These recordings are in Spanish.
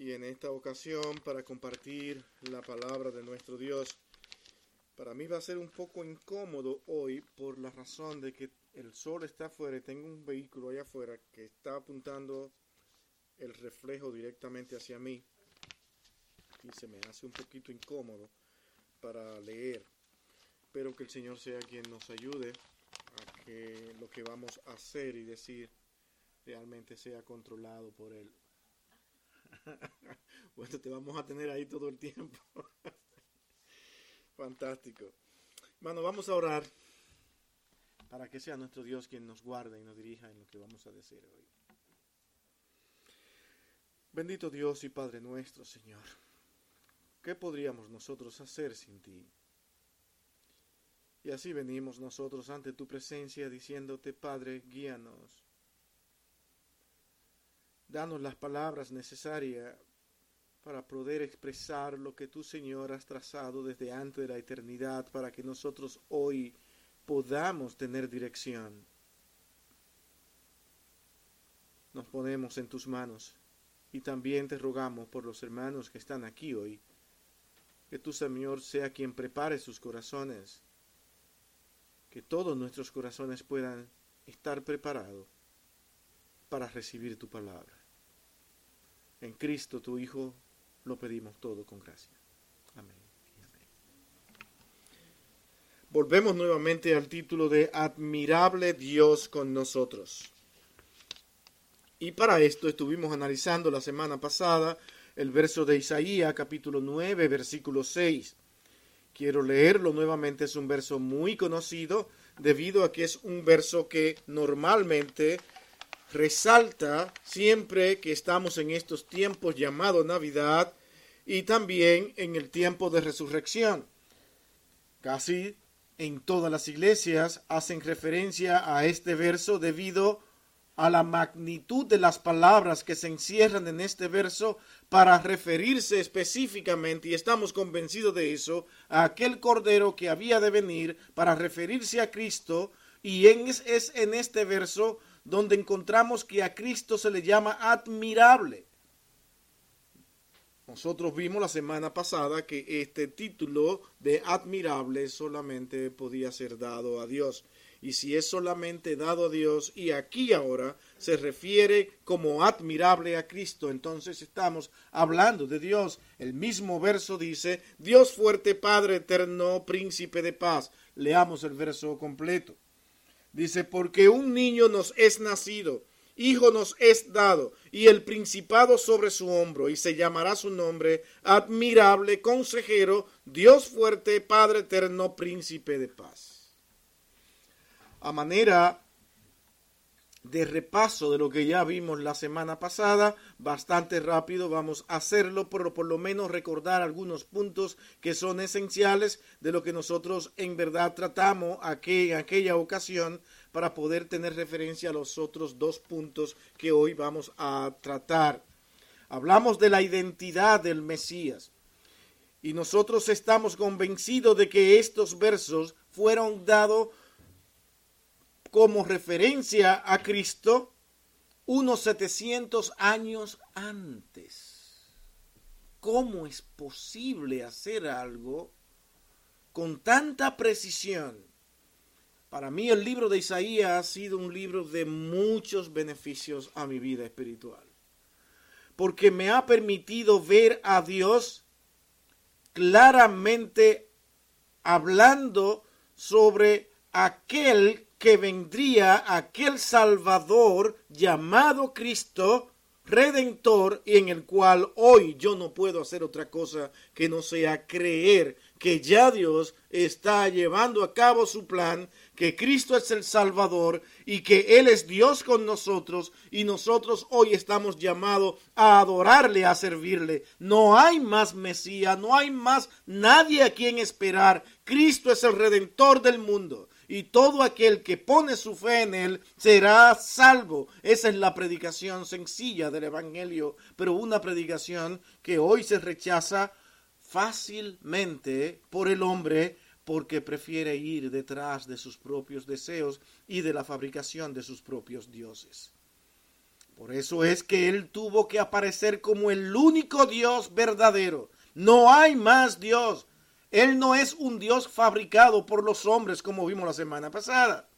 y en esta ocasión para compartir la palabra de nuestro Dios. Para mí va a ser un poco incómodo hoy por la razón de que el sol está afuera y tengo un vehículo allá afuera que está apuntando el reflejo directamente hacia mí y se me hace un poquito incómodo para leer. Espero que el Señor sea quien nos ayude a que lo que vamos a hacer y decir realmente sea controlado por Él. bueno, te vamos a tener ahí todo el tiempo. Fantástico. Bueno, vamos a orar para que sea nuestro Dios quien nos guarde y nos dirija en lo que vamos a decir hoy. Bendito Dios y Padre nuestro, Señor. ¿Qué podríamos nosotros hacer sin ti? Y así venimos nosotros ante tu presencia diciéndote, Padre, guíanos. Danos las palabras necesarias para poder expresar lo que tú, Señor, has trazado desde antes de la eternidad, para que nosotros hoy podamos tener dirección. Nos ponemos en tus manos y también te rogamos por los hermanos que están aquí hoy, que tu Señor sea quien prepare sus corazones, que todos nuestros corazones puedan estar preparados para recibir tu palabra. En Cristo, tu Hijo, lo pedimos todo con gracia. Amén. Volvemos nuevamente al título de Admirable Dios con nosotros. Y para esto estuvimos analizando la semana pasada el verso de Isaías capítulo 9 versículo 6. Quiero leerlo nuevamente, es un verso muy conocido debido a que es un verso que normalmente resalta siempre que estamos en estos tiempos llamados Navidad y también en el tiempo de resurrección. Casi en todas las iglesias hacen referencia a este verso debido a la magnitud de las palabras que se encierran en este verso para referirse específicamente, y estamos convencidos de eso, a aquel cordero que había de venir para referirse a Cristo, y es, es en este verso donde encontramos que a Cristo se le llama admirable. Nosotros vimos la semana pasada que este título de admirable solamente podía ser dado a Dios y si es solamente dado a Dios y aquí ahora se refiere como admirable a Cristo, entonces estamos hablando de Dios. El mismo verso dice, Dios fuerte, Padre eterno, príncipe de paz. Leamos el verso completo. Dice, porque un niño nos es nacido, hijo nos es dado, y el principado sobre su hombro, y se llamará su nombre admirable, consejero, Dios fuerte, Padre eterno, príncipe de paz. A manera de repaso de lo que ya vimos la semana pasada, bastante rápido vamos a hacerlo, pero por lo menos recordar algunos puntos que son esenciales de lo que nosotros en verdad tratamos en aquella ocasión para poder tener referencia a los otros dos puntos que hoy vamos a tratar. Hablamos de la identidad del Mesías y nosotros estamos convencidos de que estos versos fueron dados como referencia a Cristo unos 700 años antes. ¿Cómo es posible hacer algo con tanta precisión? Para mí el libro de Isaías ha sido un libro de muchos beneficios a mi vida espiritual, porque me ha permitido ver a Dios claramente hablando sobre aquel que vendría aquel Salvador llamado Cristo, Redentor, y en el cual hoy yo no puedo hacer otra cosa que no sea creer que ya Dios está llevando a cabo su plan, que Cristo es el Salvador y que Él es Dios con nosotros y nosotros hoy estamos llamados a adorarle, a servirle. No hay más Mesías, no hay más nadie a quien esperar. Cristo es el Redentor del mundo y todo aquel que pone su fe en él será salvo. Esa es la predicación sencilla del Evangelio, pero una predicación que hoy se rechaza fácilmente por el hombre porque prefiere ir detrás de sus propios deseos y de la fabricación de sus propios dioses. Por eso es que Él tuvo que aparecer como el único Dios verdadero. No hay más Dios. Él no es un Dios fabricado por los hombres como vimos la semana pasada.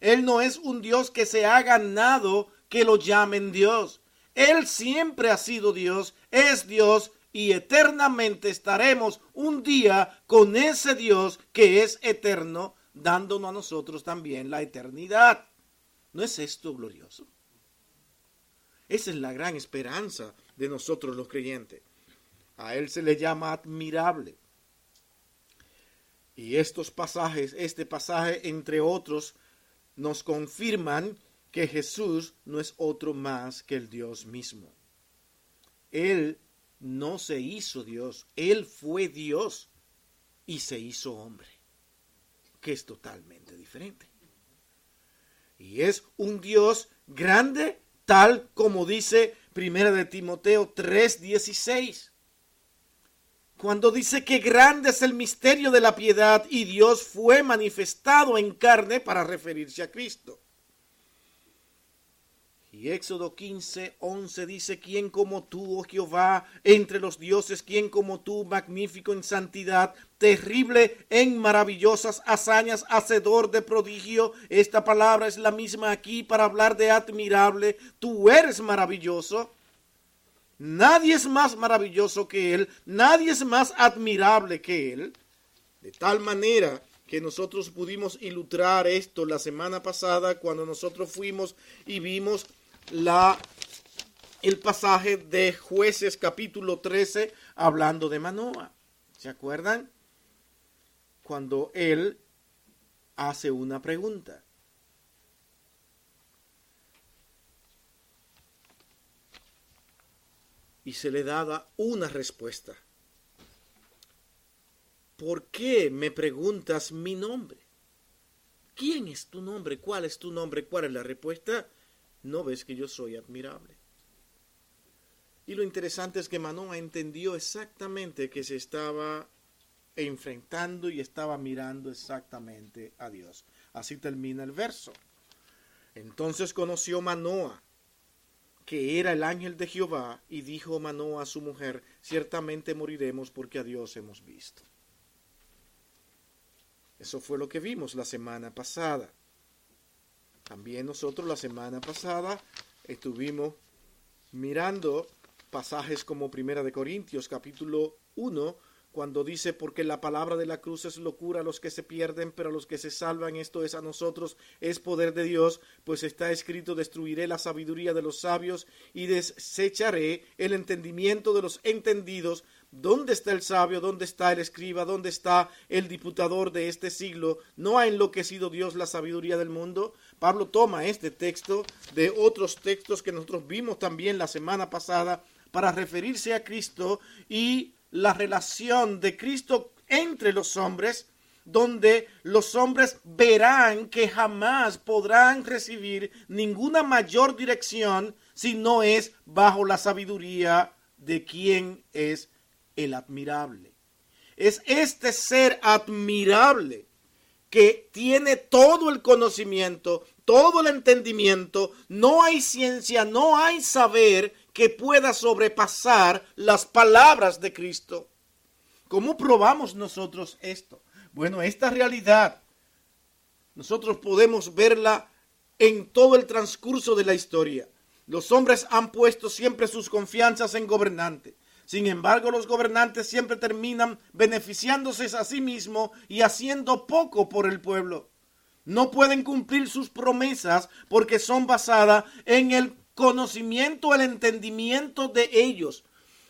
Él no es un Dios que se ha ganado que lo llamen Dios. Él siempre ha sido Dios, es Dios y eternamente estaremos un día con ese Dios que es eterno, dándonos a nosotros también la eternidad. ¿No es esto glorioso? Esa es la gran esperanza de nosotros los creyentes. A Él se le llama admirable. Y estos pasajes, este pasaje entre otros, nos confirman que Jesús no es otro más que el Dios mismo. Él no se hizo Dios, Él fue Dios y se hizo hombre, que es totalmente diferente. Y es un Dios grande, tal como dice Primera de Timoteo 3:16. Cuando dice que grande es el misterio de la piedad y Dios fue manifestado en carne para referirse a Cristo. Y Éxodo 15, 11 dice, ¿quién como tú, oh Jehová, entre los dioses, quién como tú, magnífico en santidad, terrible en maravillosas hazañas, hacedor de prodigio? Esta palabra es la misma aquí para hablar de admirable. Tú eres maravilloso. Nadie es más maravilloso que Él, nadie es más admirable que Él. De tal manera que nosotros pudimos ilustrar esto la semana pasada cuando nosotros fuimos y vimos la, el pasaje de jueces capítulo 13 hablando de Manoa. ¿Se acuerdan? Cuando él hace una pregunta. Y se le daba una respuesta. ¿Por qué me preguntas mi nombre? ¿Quién es tu nombre? ¿Cuál es tu nombre? ¿Cuál es la respuesta? ¿no ves que yo soy admirable? Y lo interesante es que Manoa entendió exactamente que se estaba enfrentando y estaba mirando exactamente a Dios. Así termina el verso. Entonces conoció Manoa que era el ángel de Jehová y dijo Manoa a su mujer, ciertamente moriremos porque a Dios hemos visto. Eso fue lo que vimos la semana pasada. También nosotros la semana pasada estuvimos mirando pasajes como Primera de Corintios capítulo 1 cuando dice porque la palabra de la cruz es locura a los que se pierden, pero a los que se salvan, esto es a nosotros, es poder de Dios, pues está escrito destruiré la sabiduría de los sabios y desecharé el entendimiento de los entendidos, ¿Dónde está el sabio? ¿Dónde está el escriba? ¿Dónde está el diputador de este siglo? ¿No ha enloquecido Dios la sabiduría del mundo? Pablo toma este texto de otros textos que nosotros vimos también la semana pasada para referirse a Cristo y la relación de Cristo entre los hombres, donde los hombres verán que jamás podrán recibir ninguna mayor dirección si no es bajo la sabiduría de quien es el admirable. Es este ser admirable que tiene todo el conocimiento, todo el entendimiento, no hay ciencia, no hay saber que pueda sobrepasar las palabras de Cristo. ¿Cómo probamos nosotros esto? Bueno, esta realidad nosotros podemos verla en todo el transcurso de la historia. Los hombres han puesto siempre sus confianzas en gobernantes. Sin embargo, los gobernantes siempre terminan beneficiándose a sí mismos y haciendo poco por el pueblo. No pueden cumplir sus promesas porque son basadas en el conocimiento, el entendimiento de ellos.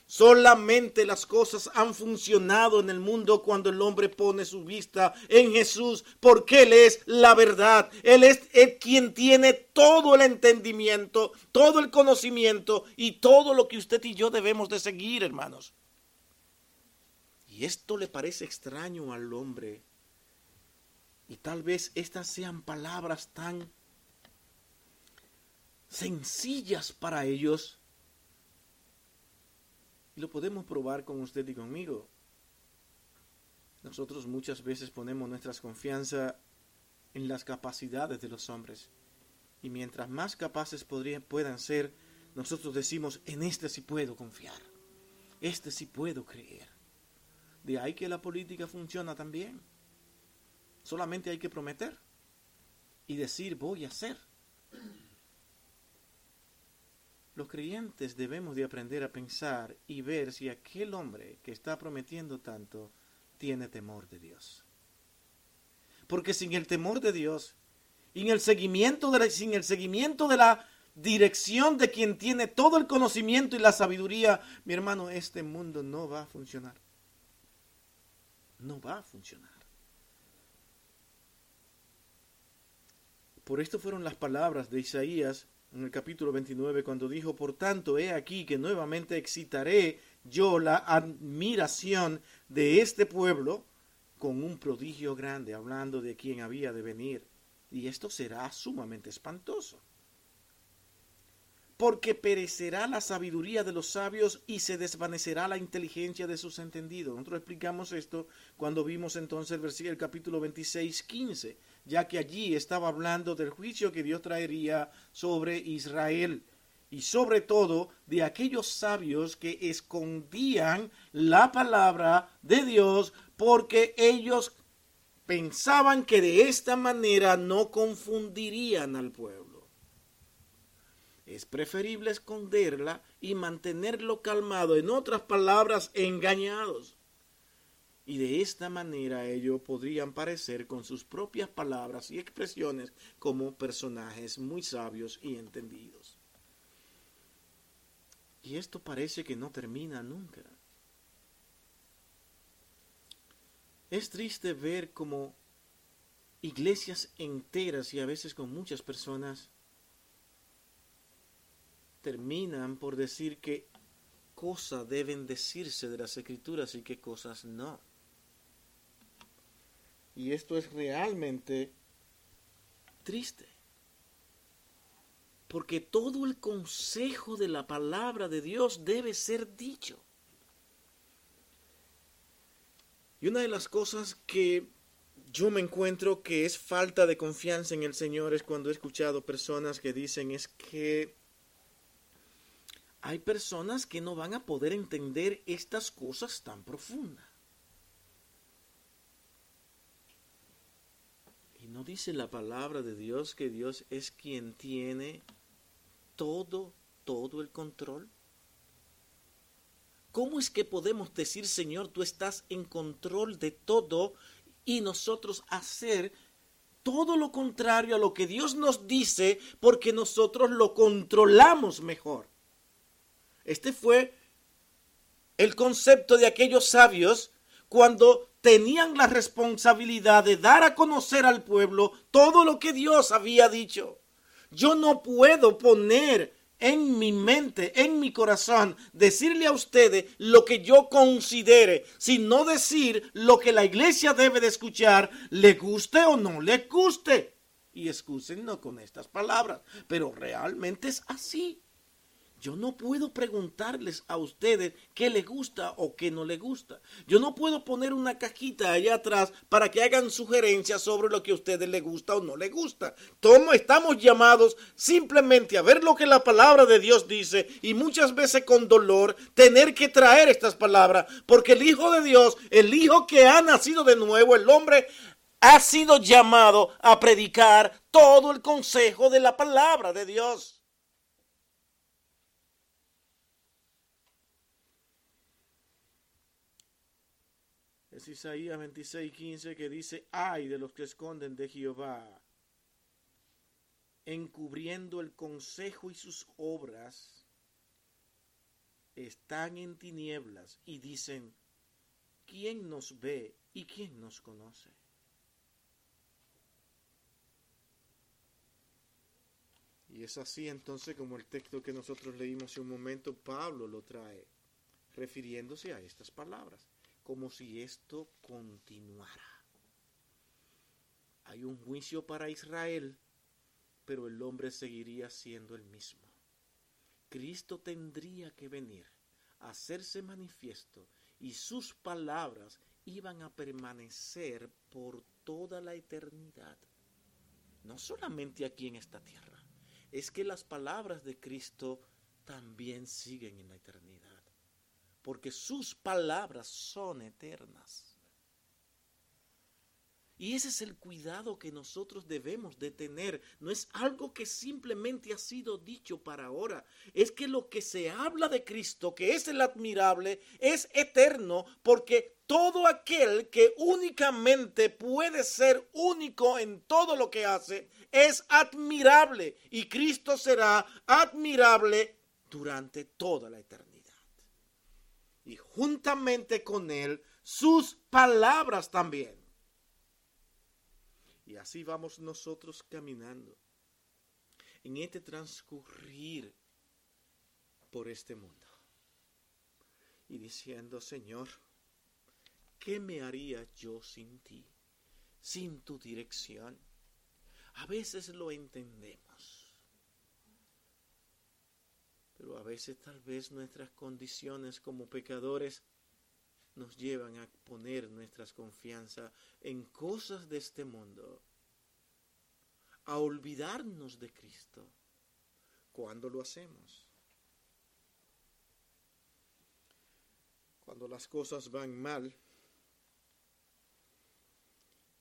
Solamente las cosas han funcionado en el mundo cuando el hombre pone su vista en Jesús, porque Él es la verdad. Él es quien tiene todo el entendimiento, todo el conocimiento y todo lo que usted y yo debemos de seguir, hermanos. Y esto le parece extraño al hombre. Y tal vez estas sean palabras tan sencillas para ellos y lo podemos probar con usted y conmigo. Nosotros muchas veces ponemos nuestra confianza en las capacidades de los hombres. Y mientras más capaces podrían, puedan ser, nosotros decimos, en este sí puedo confiar, este sí puedo creer. De ahí que la política funciona también. Solamente hay que prometer y decir voy a hacer. Los creyentes debemos de aprender a pensar y ver si aquel hombre que está prometiendo tanto tiene temor de Dios. Porque sin el temor de Dios, y el seguimiento de sin el seguimiento de la dirección de quien tiene todo el conocimiento y la sabiduría, mi hermano, este mundo no va a funcionar. No va a funcionar. Por esto fueron las palabras de Isaías en el capítulo 29 cuando dijo, por tanto, he aquí que nuevamente excitaré yo la admiración de este pueblo con un prodigio grande, hablando de quien había de venir. Y esto será sumamente espantoso porque perecerá la sabiduría de los sabios y se desvanecerá la inteligencia de sus entendidos. Nosotros explicamos esto cuando vimos entonces el versículo el capítulo 26, 15, ya que allí estaba hablando del juicio que Dios traería sobre Israel y sobre todo de aquellos sabios que escondían la palabra de Dios porque ellos pensaban que de esta manera no confundirían al pueblo. Es preferible esconderla y mantenerlo calmado, en otras palabras, engañados. Y de esta manera ellos podrían parecer con sus propias palabras y expresiones como personajes muy sabios y entendidos. Y esto parece que no termina nunca. Es triste ver como iglesias enteras y a veces con muchas personas terminan por decir qué cosas deben decirse de las escrituras y qué cosas no. Y esto es realmente triste. Porque todo el consejo de la palabra de Dios debe ser dicho. Y una de las cosas que yo me encuentro que es falta de confianza en el Señor es cuando he escuchado personas que dicen es que hay personas que no van a poder entender estas cosas tan profundas. Y no dice la palabra de Dios que Dios es quien tiene todo, todo el control. ¿Cómo es que podemos decir, Señor, tú estás en control de todo y nosotros hacer todo lo contrario a lo que Dios nos dice porque nosotros lo controlamos mejor? Este fue el concepto de aquellos sabios cuando tenían la responsabilidad de dar a conocer al pueblo todo lo que Dios había dicho. Yo no puedo poner en mi mente, en mi corazón, decirle a ustedes lo que yo considere, sino decir lo que la iglesia debe de escuchar, le guste o no le guste. Y no con estas palabras, pero realmente es así. Yo no puedo preguntarles a ustedes qué les gusta o qué no les gusta. Yo no puedo poner una cajita allá atrás para que hagan sugerencias sobre lo que a ustedes les gusta o no les gusta. Todos estamos llamados simplemente a ver lo que la palabra de Dios dice y muchas veces con dolor tener que traer estas palabras porque el Hijo de Dios, el Hijo que ha nacido de nuevo, el hombre ha sido llamado a predicar todo el consejo de la palabra de Dios. Es Isaías 26, 15 que dice, ay de los que esconden de Jehová, encubriendo el consejo y sus obras, están en tinieblas y dicen, ¿quién nos ve y quién nos conoce? Y es así entonces como el texto que nosotros leímos hace un momento, Pablo lo trae, refiriéndose a estas palabras como si esto continuara. Hay un juicio para Israel, pero el hombre seguiría siendo el mismo. Cristo tendría que venir hacerse manifiesto y sus palabras iban a permanecer por toda la eternidad. No solamente aquí en esta tierra, es que las palabras de Cristo también siguen en la eternidad, porque sus palabras son eternas. Y ese es el cuidado que nosotros debemos de tener. No es algo que simplemente ha sido dicho para ahora. Es que lo que se habla de Cristo, que es el admirable, es eterno, porque todo aquel que únicamente puede ser único en todo lo que hace, es admirable. Y Cristo será admirable durante toda la eternidad. Y juntamente con él, sus palabras también. Y así vamos nosotros caminando en este transcurrir por este mundo. Y diciendo, Señor, ¿qué me haría yo sin ti? Sin tu dirección. A veces lo entendemos. Pero a veces tal vez nuestras condiciones como pecadores nos llevan a poner nuestra confianza en cosas de este mundo, a olvidarnos de Cristo. cuando lo hacemos? Cuando las cosas van mal,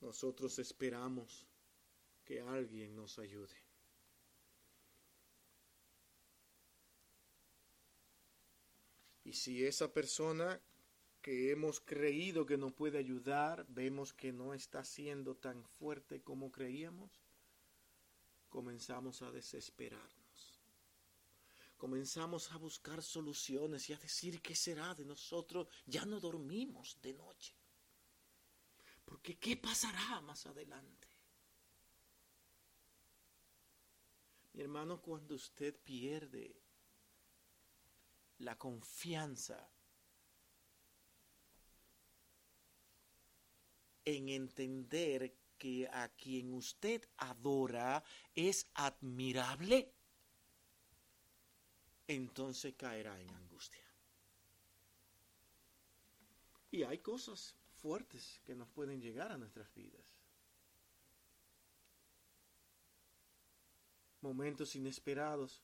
nosotros esperamos que alguien nos ayude. Y si esa persona que hemos creído que nos puede ayudar, vemos que no está siendo tan fuerte como creíamos, comenzamos a desesperarnos. Comenzamos a buscar soluciones y a decir qué será de nosotros. Ya no dormimos de noche. Porque ¿qué pasará más adelante? Mi hermano, cuando usted pierde la confianza en entender que a quien usted adora es admirable, entonces caerá en angustia. Y hay cosas fuertes que nos pueden llegar a nuestras vidas. Momentos inesperados.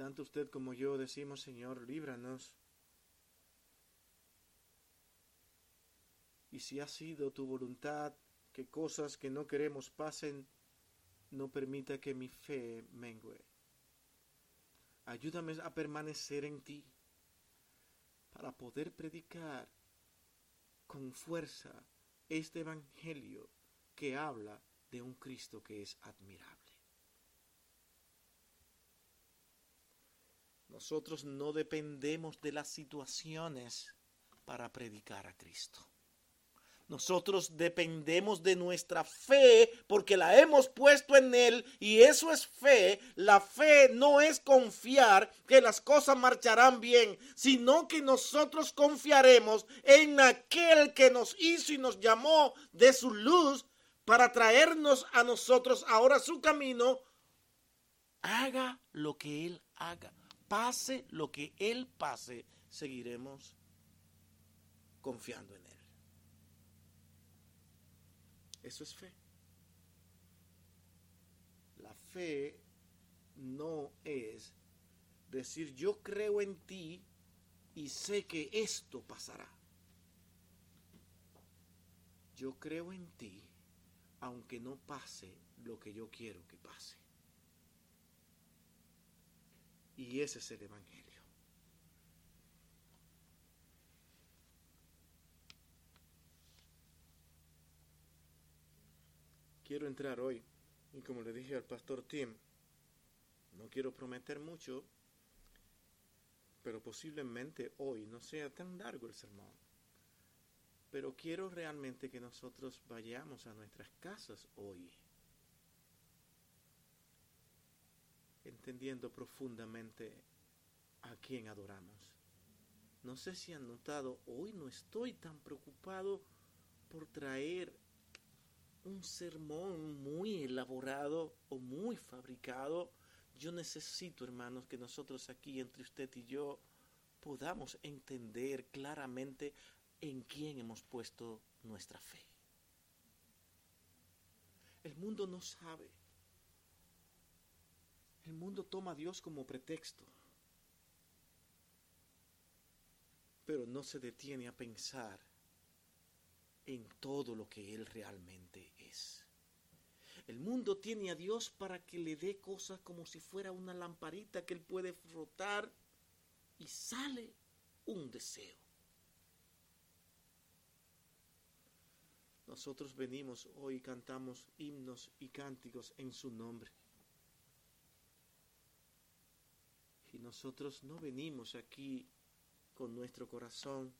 Tanto usted como yo decimos, Señor, líbranos Y si ha sido tu voluntad que cosas que no queremos pasen, no permita que mi fe mengue. Ayúdame a permanecer en ti para poder predicar con fuerza este Evangelio que habla de un Cristo que es admirable. Nosotros no dependemos de las situaciones para predicar a Cristo. Nosotros dependemos de nuestra fe porque la hemos puesto en Él y eso es fe. La fe no es confiar que las cosas marcharán bien, sino que nosotros confiaremos en aquel que nos hizo y nos llamó de su luz para traernos a nosotros ahora su camino. Haga lo que Él haga, pase lo que Él pase, seguiremos confiando en Él. Eso es fe. La fe no es decir yo creo en ti y sé que esto pasará. Yo creo en ti aunque no pase lo que yo quiero que pase. Y ese es el Evangelio. quiero entrar hoy. Y como le dije al pastor Tim, no quiero prometer mucho, pero posiblemente hoy no sea tan largo el sermón. Pero quiero realmente que nosotros vayamos a nuestras casas hoy, entendiendo profundamente a quién adoramos. No sé si han notado, hoy no estoy tan preocupado por traer un sermón muy elaborado o muy fabricado. Yo necesito, hermanos, que nosotros aquí, entre usted y yo, podamos entender claramente en quién hemos puesto nuestra fe. El mundo no sabe. El mundo toma a Dios como pretexto, pero no se detiene a pensar en todo lo que Él realmente es. El mundo tiene a Dios para que le dé cosas como si fuera una lamparita que Él puede frotar y sale un deseo. Nosotros venimos hoy y cantamos himnos y cánticos en su nombre. Y nosotros no venimos aquí con nuestro corazón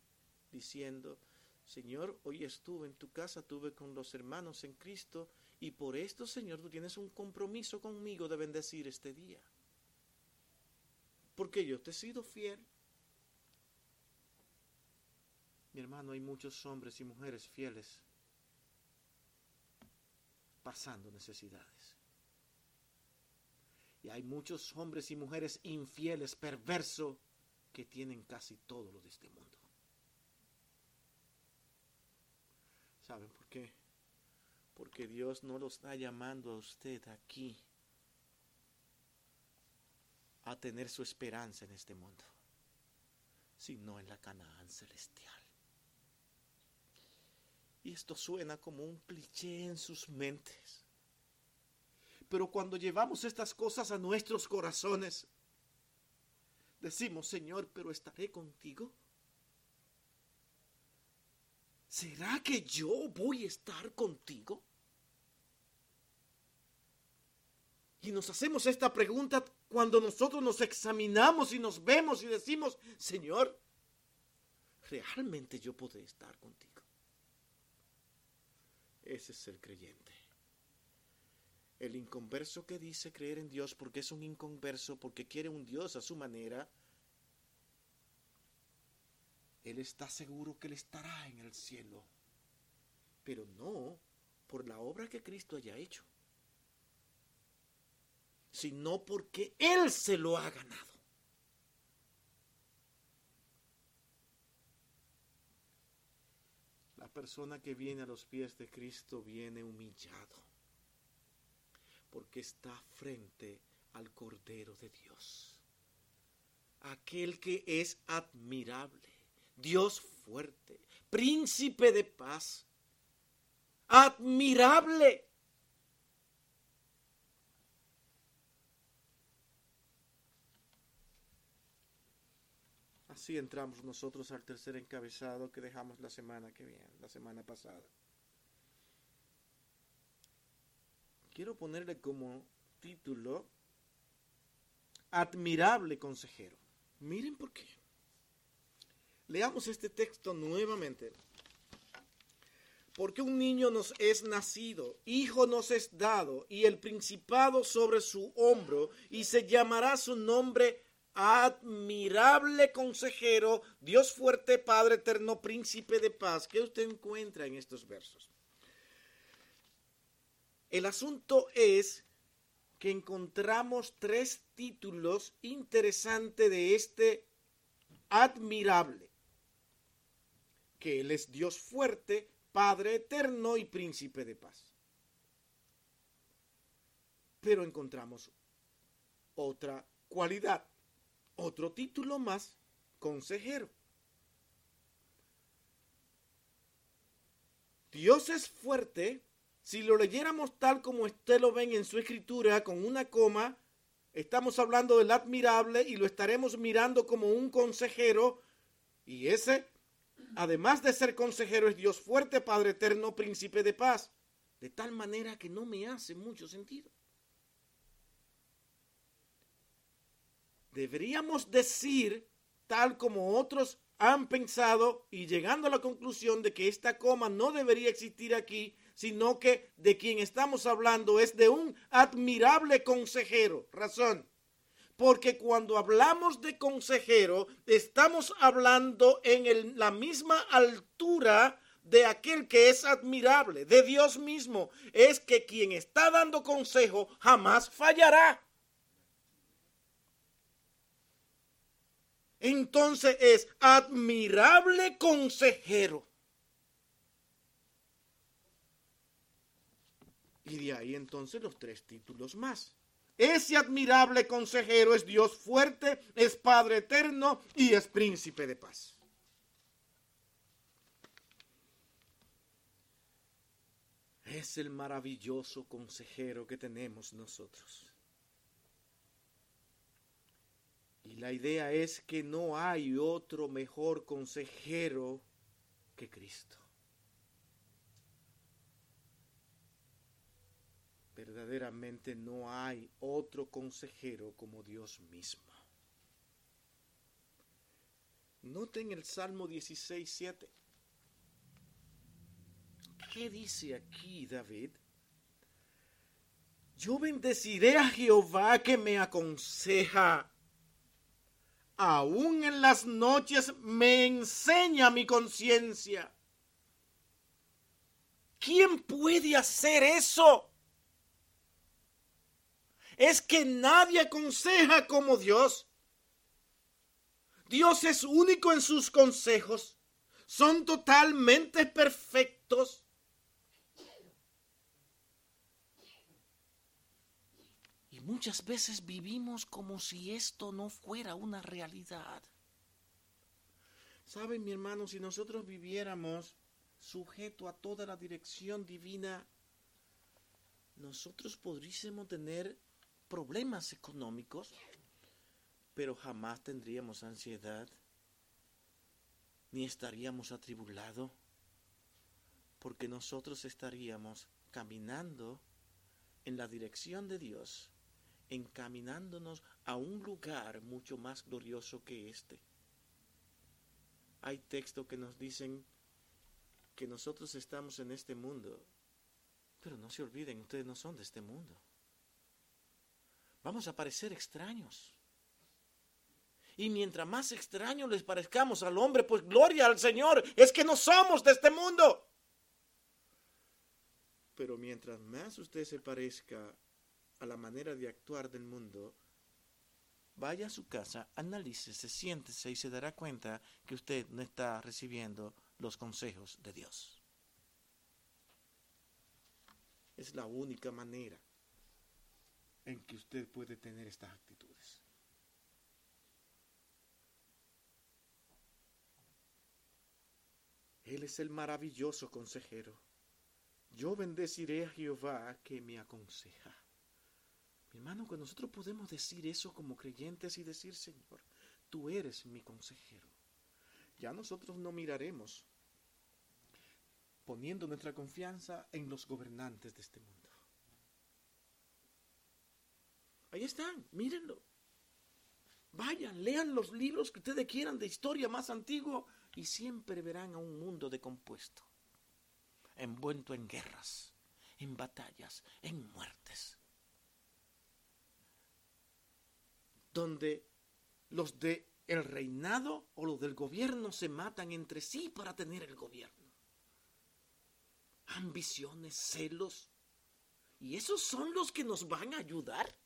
diciendo, Señor, hoy estuve en tu casa, tuve con los hermanos en Cristo, y por esto, Señor, tú tienes un compromiso conmigo de bendecir este día. Porque yo te he sido fiel. Mi hermano, hay muchos hombres y mujeres fieles pasando necesidades. Y hay muchos hombres y mujeres infieles, perversos, que tienen casi todo lo de este mundo. ¿Saben por qué? Porque Dios no lo está llamando a usted aquí a tener su esperanza en este mundo, sino en la Canaán celestial. Y esto suena como un cliché en sus mentes. Pero cuando llevamos estas cosas a nuestros corazones, decimos, Señor, pero estaré contigo. ¿Será que yo voy a estar contigo? Y nos hacemos esta pregunta cuando nosotros nos examinamos y nos vemos y decimos, Señor, ¿realmente yo podré estar contigo? Ese es el creyente. El inconverso que dice creer en Dios porque es un inconverso, porque quiere un Dios a su manera, él está seguro que él estará en el cielo, pero no por la obra que Cristo haya hecho, sino porque Él se lo ha ganado. persona que viene a los pies de Cristo viene humillado, porque está frente al Cordero de Dios, aquel que es admirable, Dios fuerte, príncipe de paz, admirable Así entramos nosotros al tercer encabezado que dejamos la semana que viene, la semana pasada. Quiero ponerle como título Admirable consejero. Miren por qué. Leamos este texto nuevamente. Porque un niño nos es nacido, hijo nos es dado, y el principado sobre su hombro, y se llamará su nombre admirable consejero, Dios fuerte, Padre eterno, príncipe de paz. ¿Qué usted encuentra en estos versos? El asunto es que encontramos tres títulos interesantes de este admirable, que Él es Dios fuerte, Padre eterno y príncipe de paz. Pero encontramos otra cualidad otro título más, consejero. Dios es fuerte. Si lo leyéramos tal como usted lo ven en su escritura, con una coma, estamos hablando del admirable y lo estaremos mirando como un consejero. Y ese, además de ser consejero, es Dios fuerte, Padre eterno, príncipe de paz. De tal manera que no me hace mucho sentido. deberíamos decir, tal como otros han pensado y llegando a la conclusión de que esta coma no debería existir aquí, sino que de quien estamos hablando es de un admirable consejero. Razón. Porque cuando hablamos de consejero, estamos hablando en la misma altura de aquel que es admirable, de Dios mismo. Es que quien está dando consejo jamás fallará. entonces es admirable consejero. Y de ahí entonces los tres títulos más. Ese admirable consejero es Dios fuerte, es Padre eterno y es príncipe de paz. Es el maravilloso consejero que tenemos nosotros. Y la idea es que no hay otro mejor consejero que Cristo. Verdaderamente no hay otro consejero como Dios mismo. Noten el Salmo 16, 7. ¿Qué dice aquí David? Yo bendeciré a Jehová que me aconseja. Aún en las noches me enseña mi conciencia. ¿Quién puede hacer eso? Es que nadie aconseja como Dios. Dios es único en sus consejos. Son totalmente perfectos. muchas veces vivimos como si esto no fuera una realidad. Saben, mi hermano, si nosotros viviéramos sujeto a toda la dirección divina, nosotros podríamos tener problemas económicos, pero jamás tendríamos ansiedad, ni estaríamos atribulados, porque nosotros estaríamos caminando en la dirección de Dios encaminándonos a un lugar mucho más glorioso que este. Hay textos que nos dicen que nosotros estamos en este mundo, pero no se olviden, ustedes no son de este mundo. Vamos a parecer extraños. Y mientras más extraños les parezcamos al hombre, pues gloria al Señor, es que no somos de este mundo. Pero mientras más usted se parezca a la manera de actuar del mundo, vaya a su casa, analícese, siéntese y se dará cuenta que usted no está recibiendo los consejos de Dios. Es la única manera en que usted puede tener estas actitudes. Él es el maravilloso consejero. Yo bendeciré a Jehová que me aconseja. Mi hermano, que nosotros podemos decir eso como creyentes y decir, Señor, tú eres mi consejero. Ya nosotros no miraremos poniendo nuestra confianza en los gobernantes de este mundo. Ahí están, mírenlo. Vayan, lean los libros que ustedes quieran de historia más antiguo y siempre verán a un mundo decompuesto, envuelto en guerras, en batallas, en muertes. donde los de el reinado o los del gobierno se matan entre sí para tener el gobierno. Ambiciones, celos. ¿Y esos son los que nos van a ayudar?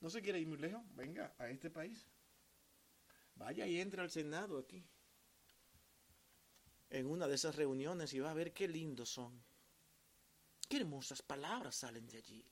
¿No se quiere ir muy lejos? Venga a este país. Vaya y entre al Senado aquí. En una de esas reuniones y va a ver qué lindos son. Qué hermosas palabras salen de allí.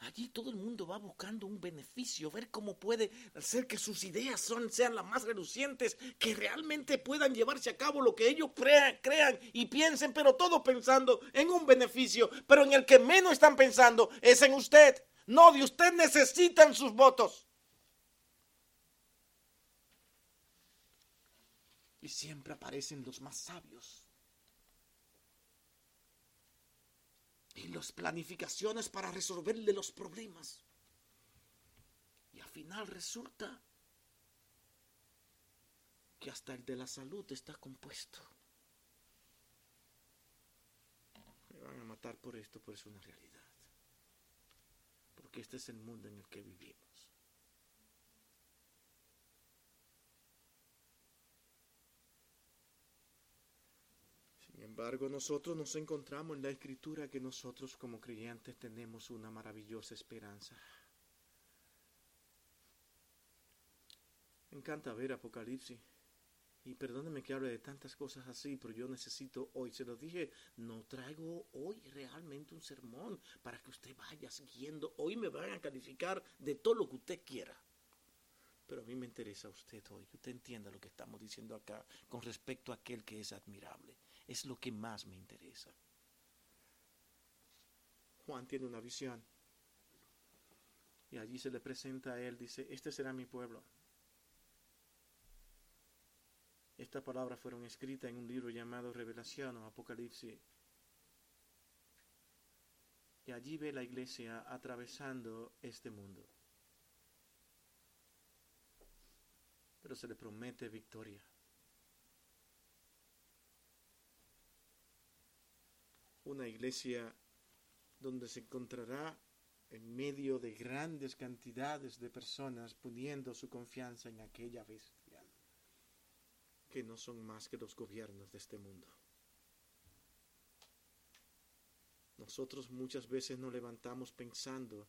Allí todo el mundo va buscando un beneficio, ver cómo puede hacer que sus ideas sean las más relucientes, que realmente puedan llevarse a cabo lo que ellos crean, crean y piensen, pero todo pensando en un beneficio, pero en el que menos están pensando es en usted. No, de usted necesitan sus votos. Y siempre aparecen los más sabios y las planificaciones para resolverle los problemas. Y al final resulta que hasta el de la salud está compuesto. Me van a matar por esto, pero es una realidad. Porque este es el mundo en el que vivimos. Embargo, nosotros nos encontramos en la escritura que nosotros como creyentes tenemos una maravillosa esperanza. Me encanta ver Apocalipsis Y perdóneme que hable de tantas cosas así, pero yo necesito hoy, se lo dije, no traigo hoy realmente un sermón para que usted vaya siguiendo. Hoy me van a calificar de todo lo que usted quiera. Pero a mí me interesa usted hoy, que usted entienda lo que estamos diciendo acá con respecto a aquel que es admirable. Es lo que más me interesa. Juan tiene una visión. Y allí se le presenta a él, dice, este será mi pueblo. Esta palabra fueron escritas en un libro llamado Revelación o Apocalipsis. Y allí ve la iglesia atravesando este mundo. Pero se le promete victoria. Una iglesia donde se encontrará en medio de grandes cantidades de personas poniendo su confianza en aquella bestia, que no son más que los gobiernos de este mundo. Nosotros muchas veces nos levantamos pensando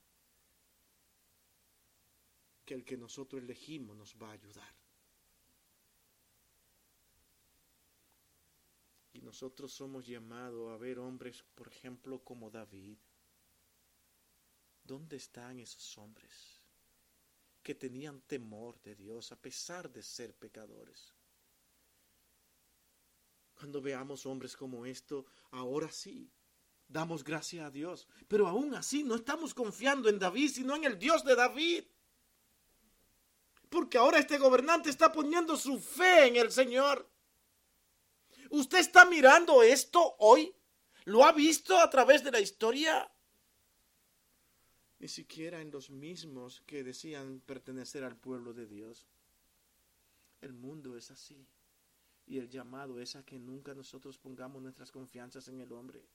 que el que nosotros elegimos nos va a ayudar. Nosotros somos llamados a ver hombres, por ejemplo, como David. ¿Dónde están esos hombres que tenían temor de Dios a pesar de ser pecadores? Cuando veamos hombres como esto, ahora sí, damos gracias a Dios. Pero aún así no estamos confiando en David, sino en el Dios de David. Porque ahora este gobernante está poniendo su fe en el Señor. ¿Usted está mirando esto hoy? ¿Lo ha visto a través de la historia? Ni siquiera en los mismos que decían pertenecer al pueblo de Dios. El mundo es así. Y el llamado es a que nunca nosotros pongamos nuestras confianzas en el hombre.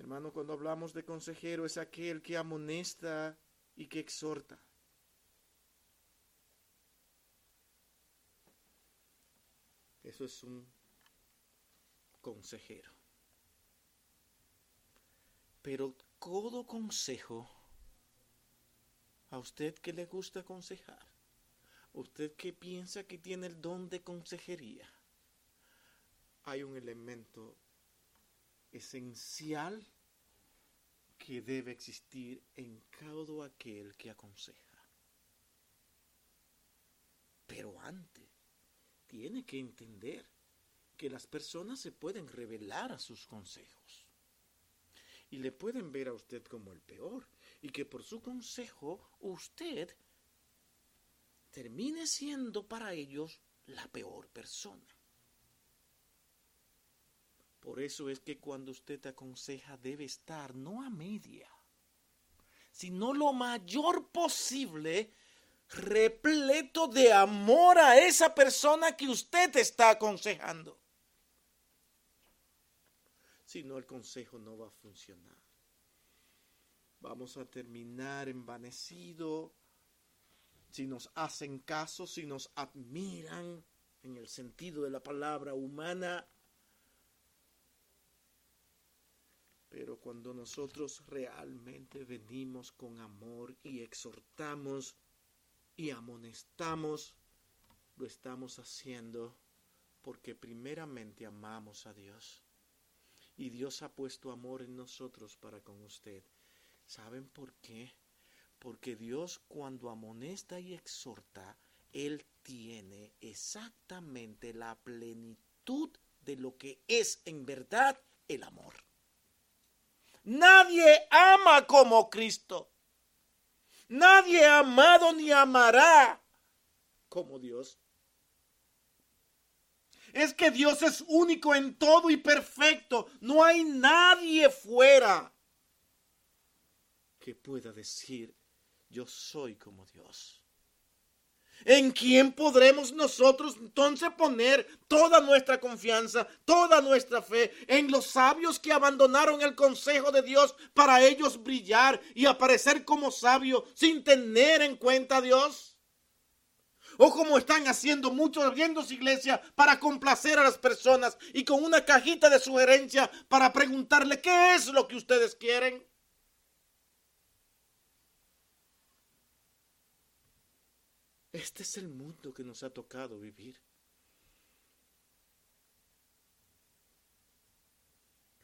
hermano, cuando hablamos de consejero es aquel que amonesta y que exhorta. Eso es un consejero. Pero todo consejo, a usted que le gusta aconsejar, usted que piensa que tiene el don de consejería, hay un elemento esencial que debe existir en cada aquel que aconseja. Pero antes, tiene que entender que las personas se pueden revelar a sus consejos y le pueden ver a usted como el peor y que por su consejo usted termine siendo para ellos la peor persona. Por eso es que cuando usted aconseja debe estar no a media, sino lo mayor posible repleto de amor a esa persona que usted está aconsejando. Si no, el consejo no va a funcionar. Vamos a terminar envanecido. Si nos hacen caso, si nos admiran en el sentido de la palabra humana. Pero cuando nosotros realmente venimos con amor y exhortamos y amonestamos, lo estamos haciendo porque primeramente amamos a Dios. Y Dios ha puesto amor en nosotros para con usted. ¿Saben por qué? Porque Dios cuando amonesta y exhorta, Él tiene exactamente la plenitud de lo que es en verdad el amor. Nadie ama como Cristo. Nadie ha amado ni amará como Dios. Es que Dios es único en todo y perfecto. No hay nadie fuera que pueda decir, yo soy como Dios. ¿En quién podremos nosotros entonces poner toda nuestra confianza, toda nuestra fe? En los sabios que abandonaron el consejo de Dios para ellos brillar y aparecer como sabios sin tener en cuenta a Dios. O como están haciendo muchos viendo su iglesia para complacer a las personas y con una cajita de sugerencia para preguntarle qué es lo que ustedes quieren. Este es el mundo que nos ha tocado vivir.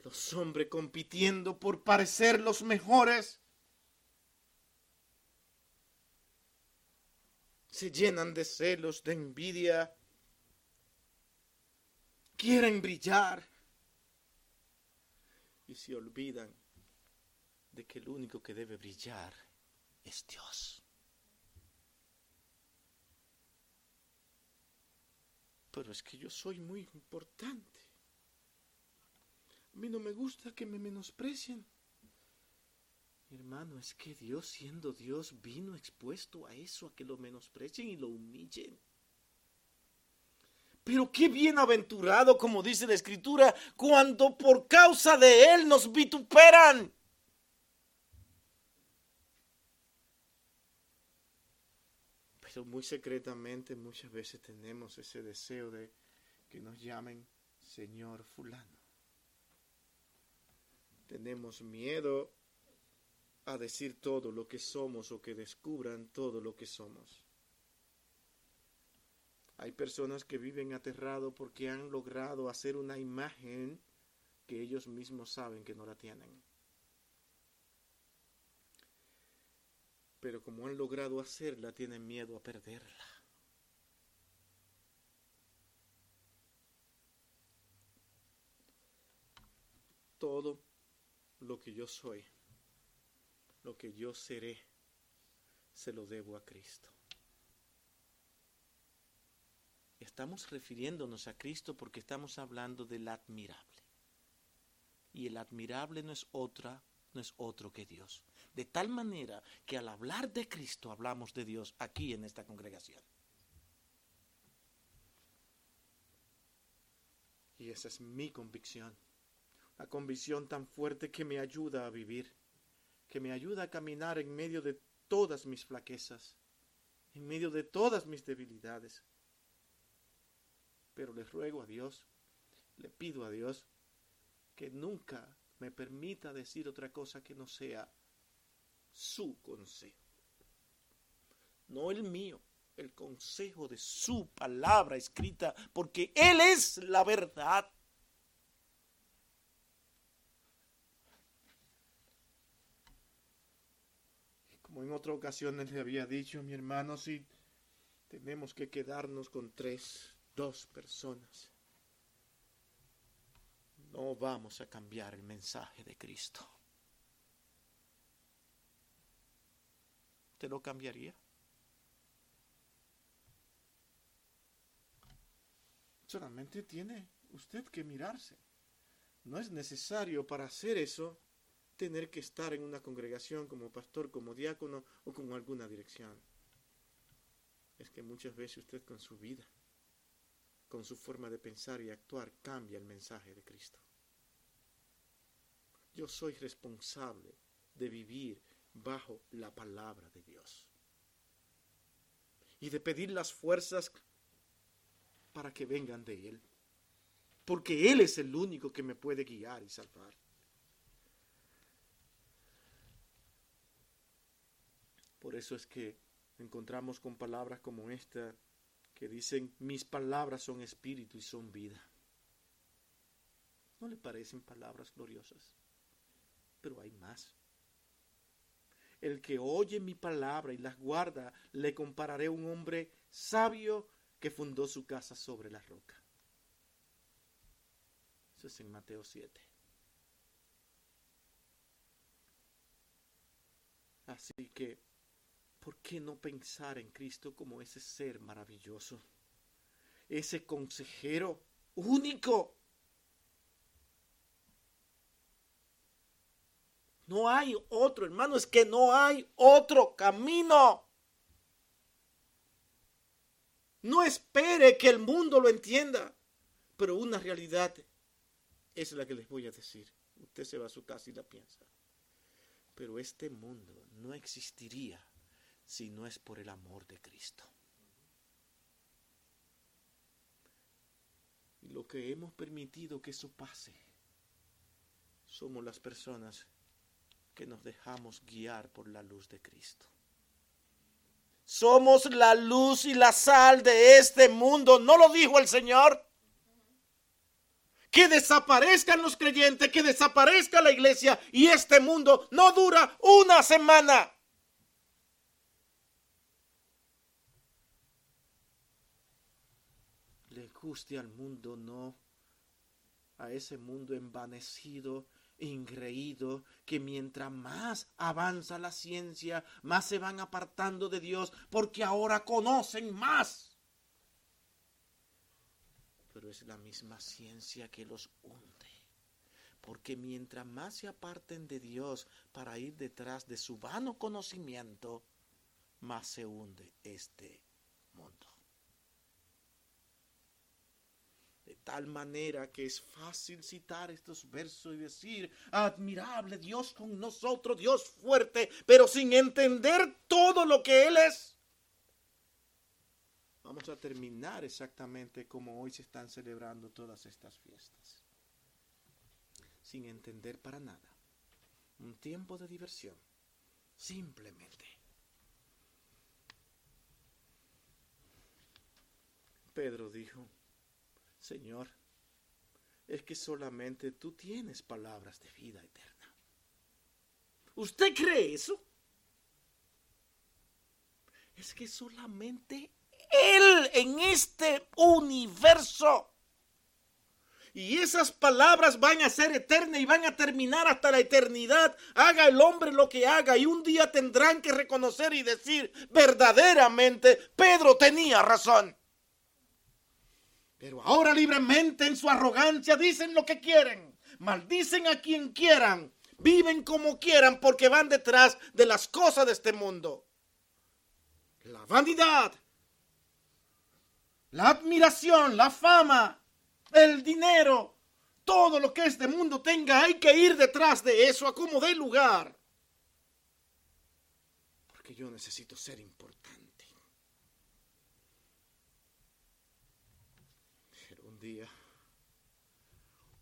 Los hombres compitiendo por parecer los mejores. Se llenan de celos, de envidia. Quieren brillar. Y se olvidan de que el único que debe brillar es Dios. Pero es que yo soy muy importante. A mí no me gusta que me menosprecien. hermano, es que Dios siendo Dios vino expuesto a eso, a que lo menosprecien y lo humillen. Pero qué bienaventurado, como dice la Escritura, cuando por causa de Él nos vituperan. Muy secretamente muchas veces tenemos ese deseo de que nos llamen Señor fulano tenemos miedo a decir todo lo que somos o que descubran todo lo que somos. Hay personas que viven aterrados porque han logrado hacer una imagen que ellos mismos saben que no la tienen. Pero como han logrado hacerla, tienen miedo a perderla. Todo lo que yo soy, lo que yo seré, se lo debo a Cristo. Estamos refiriéndonos a Cristo porque estamos hablando del admirable. Y el admirable no es otra, no es otro que Dios. De tal manera que al hablar de Cristo hablamos de Dios aquí en esta congregación. Y esa es mi convicción la convicción tan fuerte que me ayuda a vivir, que me ayuda a caminar en medio de todas mis flaquezas, en medio de todas mis debilidades. Pero le ruego a Dios, le pido a Dios, que nunca me permita decir otra cosa que no sea su consejo. No el mío, el consejo de su palabra escrita, porque Él es la verdad. Como en otra ocasión le había dicho, mi hermano, si tenemos que quedarnos con tres, dos personas, no vamos a cambiar el mensaje de Cristo. ¿Te lo cambiaría? Solamente tiene usted que mirarse. No es necesario para hacer eso tener que estar en una congregación como pastor, como diácono o con alguna dirección. Es que muchas veces usted con su vida, con su forma de pensar y actuar, cambia el mensaje de Cristo. Yo soy responsable de vivir bajo la palabra de Dios y de pedir las fuerzas para que vengan de Él, porque Él es el único que me puede guiar y salvar. Por eso es que encontramos con palabras como esta que dicen, mis palabras son espíritu y son vida. ¿No le parecen palabras gloriosas? Pero hay más. El que oye mi palabra y las guarda, le compararé a un hombre sabio que fundó su casa sobre la roca. Eso es en Mateo 7. Así que ¿por qué no pensar en Cristo como ese ser maravilloso? Ese consejero único. No hay otro, hermano, es que no hay otro camino. No espere que el mundo lo entienda, pero una realidad es la que les voy a decir. Usted se va a su casa y la piensa. Pero este mundo no existiría si no es por el amor de Cristo. Y lo que hemos permitido que eso pase, somos las personas que nos dejamos guiar por la luz de Cristo. somos la luz y la sal de este mundo. ¿No lo dijo el Señor? Que desaparezcan los creyentes, que desaparezca la iglesia y este mundo no dura una semana. Le guste al mundo, no. A ese mundo envanecido ingreído que mientras más avanza la ciencia, más se van apartando de Dios porque ahora conocen más. Pero es la misma ciencia que los hunde. Porque mientras más se aparten de Dios para ir detrás de su vano conocimiento, más se hunde este mundo. Tal manera que es fácil citar estos versos y decir, admirable Dios con nosotros, Dios fuerte, pero sin entender todo lo que Él es. Vamos a terminar exactamente como hoy se están celebrando todas estas fiestas, sin entender para nada. Un tiempo de diversión, simplemente. Pedro dijo, Señor, es que solamente tú tienes palabras de vida eterna. ¿Usted cree eso? Es que solamente Él en este universo. Y esas palabras van a ser eternas y van a terminar hasta la eternidad. Haga el hombre lo que haga y un día tendrán que reconocer y decir verdaderamente, Pedro tenía razón. Pero ahora libremente en su arrogancia dicen lo que quieren, maldicen a quien quieran, viven como quieran porque van detrás de las cosas de este mundo. La vanidad, la admiración, la fama, el dinero, todo lo que este mundo tenga, hay que ir detrás de eso a como dé lugar. Porque yo necesito ser importante.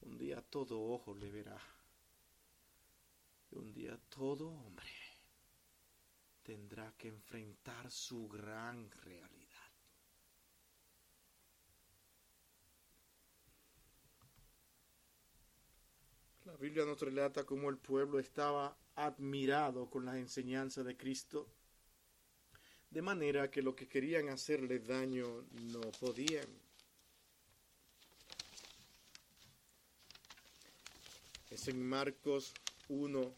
Un día todo ojo le verá. Y un día todo hombre tendrá que enfrentar su gran realidad. La Biblia nos relata cómo el pueblo estaba admirado con la enseñanza de Cristo, de manera que lo que querían hacerle daño no podían. Es en Marcos 1,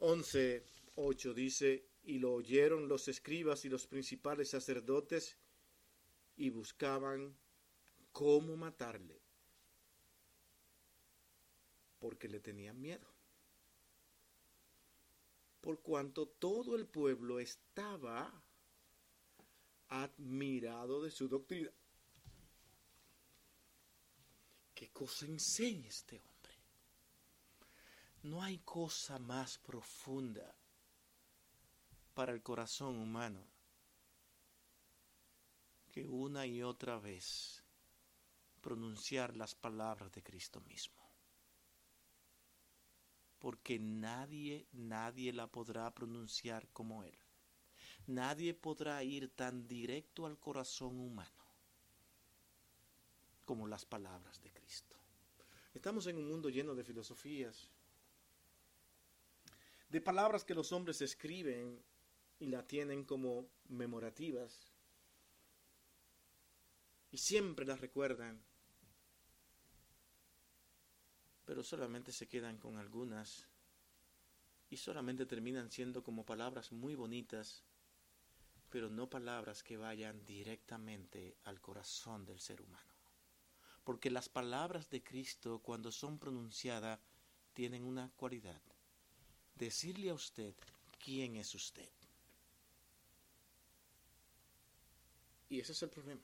11, 8 dice, y lo oyeron los escribas y los principales sacerdotes y buscaban cómo matarle, porque le tenían miedo. Por cuanto todo el pueblo estaba admirado de su doctrina. ¿Qué cosa enseña este hombre? No hay cosa más profunda para el corazón humano que una y otra vez pronunciar las palabras de Cristo mismo. Porque nadie, nadie la podrá pronunciar como Él. Nadie podrá ir tan directo al corazón humano como las palabras de Cristo. Estamos en un mundo lleno de filosofías, de palabras que los hombres escriben y la tienen como memorativas. Y siempre las recuerdan. Pero solamente se quedan con algunas. Y solamente terminan siendo como palabras muy bonitas, pero no palabras que vayan directamente al corazón del ser humano. Porque las palabras de Cristo, cuando son pronunciadas, tienen una cualidad decirle a usted quién es usted. Y ese es el problema.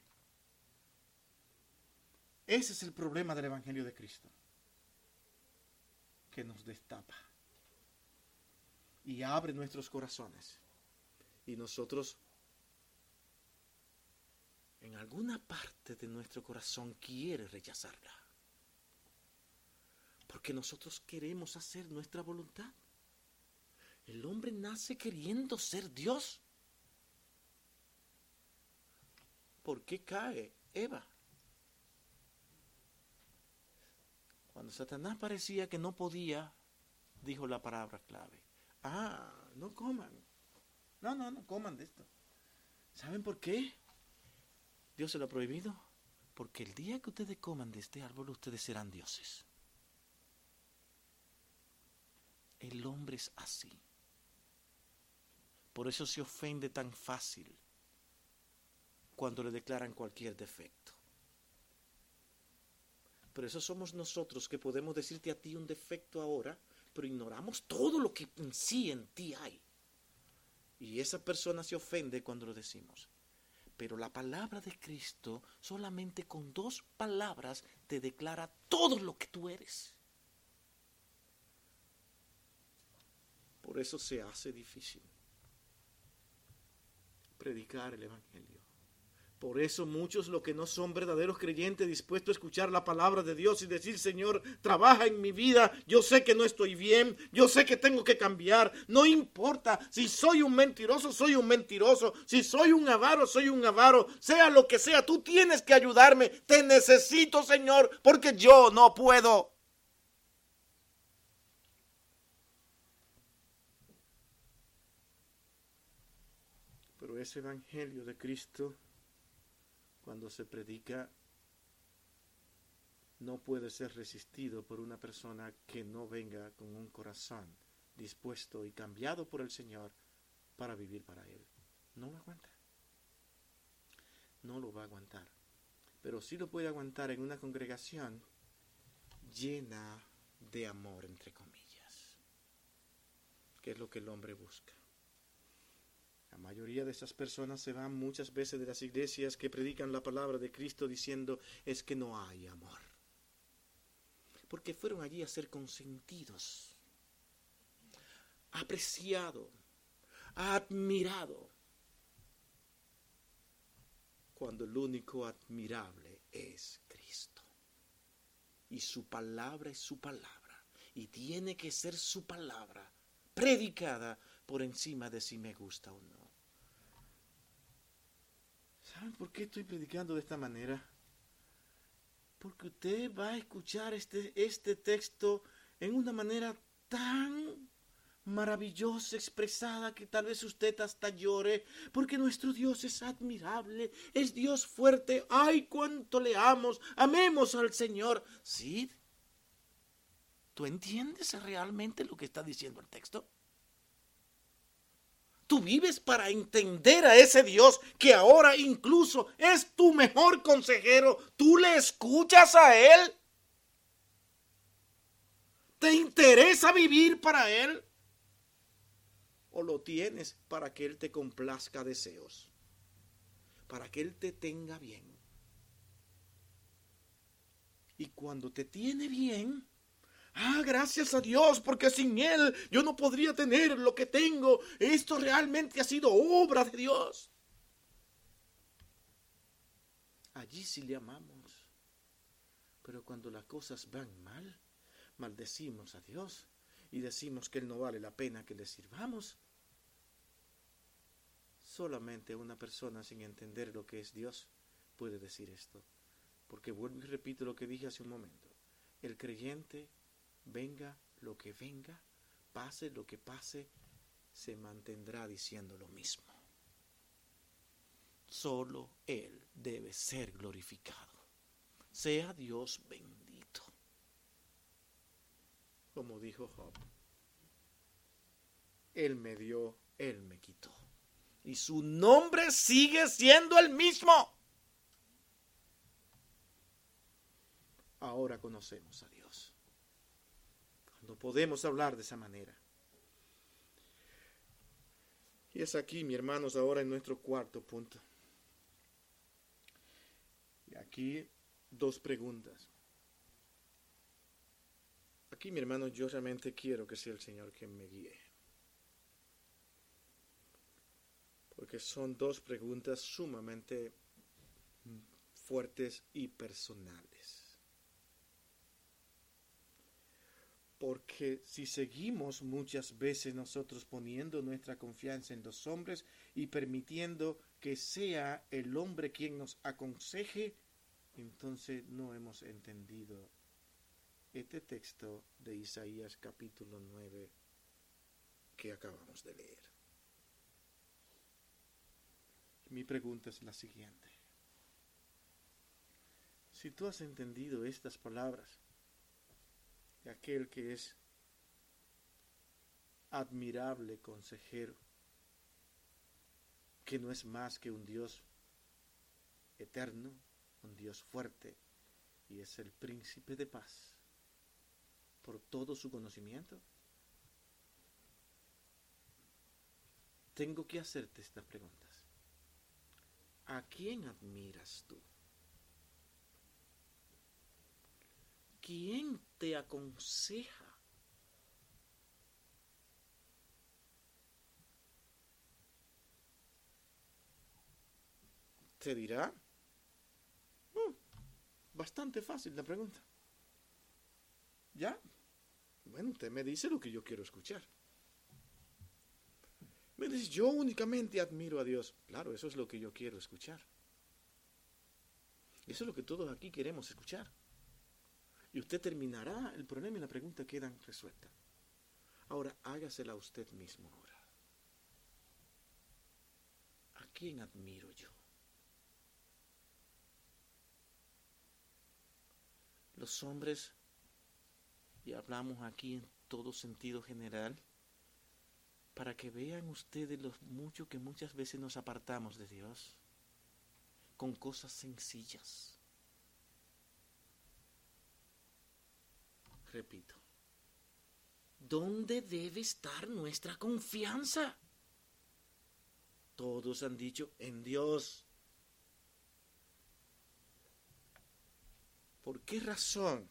Ese es el problema del Evangelio de Cristo, que nos destapa y abre nuestros corazones. Y nosotros, en alguna parte de nuestro corazón, quiere rechazarla. Porque nosotros queremos hacer nuestra voluntad. El hombre nace queriendo ser Dios. ¿por qué cae Eva? Cuando Satanás parecía que no podía, dijo la palabra clave. Ah, no coman. No, no, no coman de esto. ¿Saben por qué? Dios se lo ha prohibido. Porque el día que ustedes coman de este árbol, ustedes serán dioses. El hombre es así. Por eso se ofende tan fácil cuando le declaran cualquier defecto. Pero eso somos nosotros que podemos decirte a ti un defecto ahora, pero ignoramos todo lo que en sí en ti hay. Y esa persona se ofende cuando lo decimos. Pero la palabra de Cristo solamente con dos palabras te declara todo lo que tú eres. Por eso se hace difícil predicar el Evangelio. Por eso muchos los que no son verdaderos creyentes dispuestos a escuchar la palabra de Dios y decir, Señor, trabaja en mi vida, yo sé que no estoy bien, yo sé que tengo que cambiar, no importa si soy un mentiroso, soy un mentiroso, si soy un avaro, soy un avaro, sea lo que sea, tú tienes que ayudarme, te necesito, Señor, porque yo no puedo. Ese Evangelio de Cristo cuando se predica no puede ser resistido por una persona que no venga con un corazón dispuesto y cambiado por el Señor para vivir para Él. No lo aguanta. No lo va a aguantar. Pero sí lo puede aguantar en una congregación llena de amor, entre comillas, que es lo que el hombre busca. La mayoría de esas personas se van muchas veces de las iglesias que predican la palabra de Cristo diciendo es que no hay amor. Porque fueron allí a ser consentidos, apreciado, admirado, cuando el único admirable es Cristo. Y su palabra es su palabra. Y tiene que ser su palabra predicada por encima de si me gusta o no. ¿Saben por qué estoy predicando de esta manera? Porque usted va a escuchar este, este texto en una manera tan maravillosa, expresada, que tal vez usted hasta llore, porque nuestro Dios es admirable, es Dios fuerte, ay, cuánto le amos, amemos al Señor. ¿Sí? ¿Tú entiendes realmente lo que está diciendo el texto? Tú vives para entender a ese Dios que ahora incluso es tu mejor consejero. Tú le escuchas a Él. ¿Te interesa vivir para Él? ¿O lo tienes para que Él te complazca deseos? Para que Él te tenga bien. Y cuando te tiene bien, Ah, gracias a Dios, porque sin Él yo no podría tener lo que tengo. Esto realmente ha sido obra de Dios. Allí sí le amamos. Pero cuando las cosas van mal, maldecimos a Dios y decimos que Él no vale la pena que le sirvamos. Solamente una persona sin entender lo que es Dios puede decir esto. Porque vuelvo y repito lo que dije hace un momento. El creyente venga lo que venga, pase lo que pase, se mantendrá diciendo lo mismo. Solo Él debe ser glorificado. Sea Dios bendito. Como dijo Job, Él me dio, Él me quitó. Y su nombre sigue siendo el mismo. Ahora conocemos a Dios. No podemos hablar de esa manera. Y es aquí, mi hermanos, ahora en nuestro cuarto punto. Y aquí dos preguntas. Aquí, mi hermano, yo realmente quiero que sea el Señor quien me guíe. Porque son dos preguntas sumamente fuertes y personales. Porque si seguimos muchas veces nosotros poniendo nuestra confianza en los hombres y permitiendo que sea el hombre quien nos aconseje, entonces no hemos entendido este texto de Isaías capítulo 9 que acabamos de leer. Mi pregunta es la siguiente. Si tú has entendido estas palabras aquel que es admirable consejero, que no es más que un Dios eterno, un Dios fuerte, y es el príncipe de paz por todo su conocimiento? Tengo que hacerte estas preguntas. ¿A quién admiras tú? ¿Quién te aconseja? Te dirá, "Mm, bastante fácil la pregunta. ¿Ya? Bueno, usted me dice lo que yo quiero escuchar. Me dice, yo únicamente admiro a Dios. Claro, eso es lo que yo quiero escuchar. Eso es lo que todos aquí queremos escuchar. Y usted terminará el problema y la pregunta quedan resueltas. Ahora, hágasela usted mismo ahora. ¿A quién admiro yo? Los hombres, y hablamos aquí en todo sentido general, para que vean ustedes lo mucho que muchas veces nos apartamos de Dios con cosas sencillas. Repito, ¿dónde debe estar nuestra confianza? Todos han dicho en Dios. ¿Por qué razón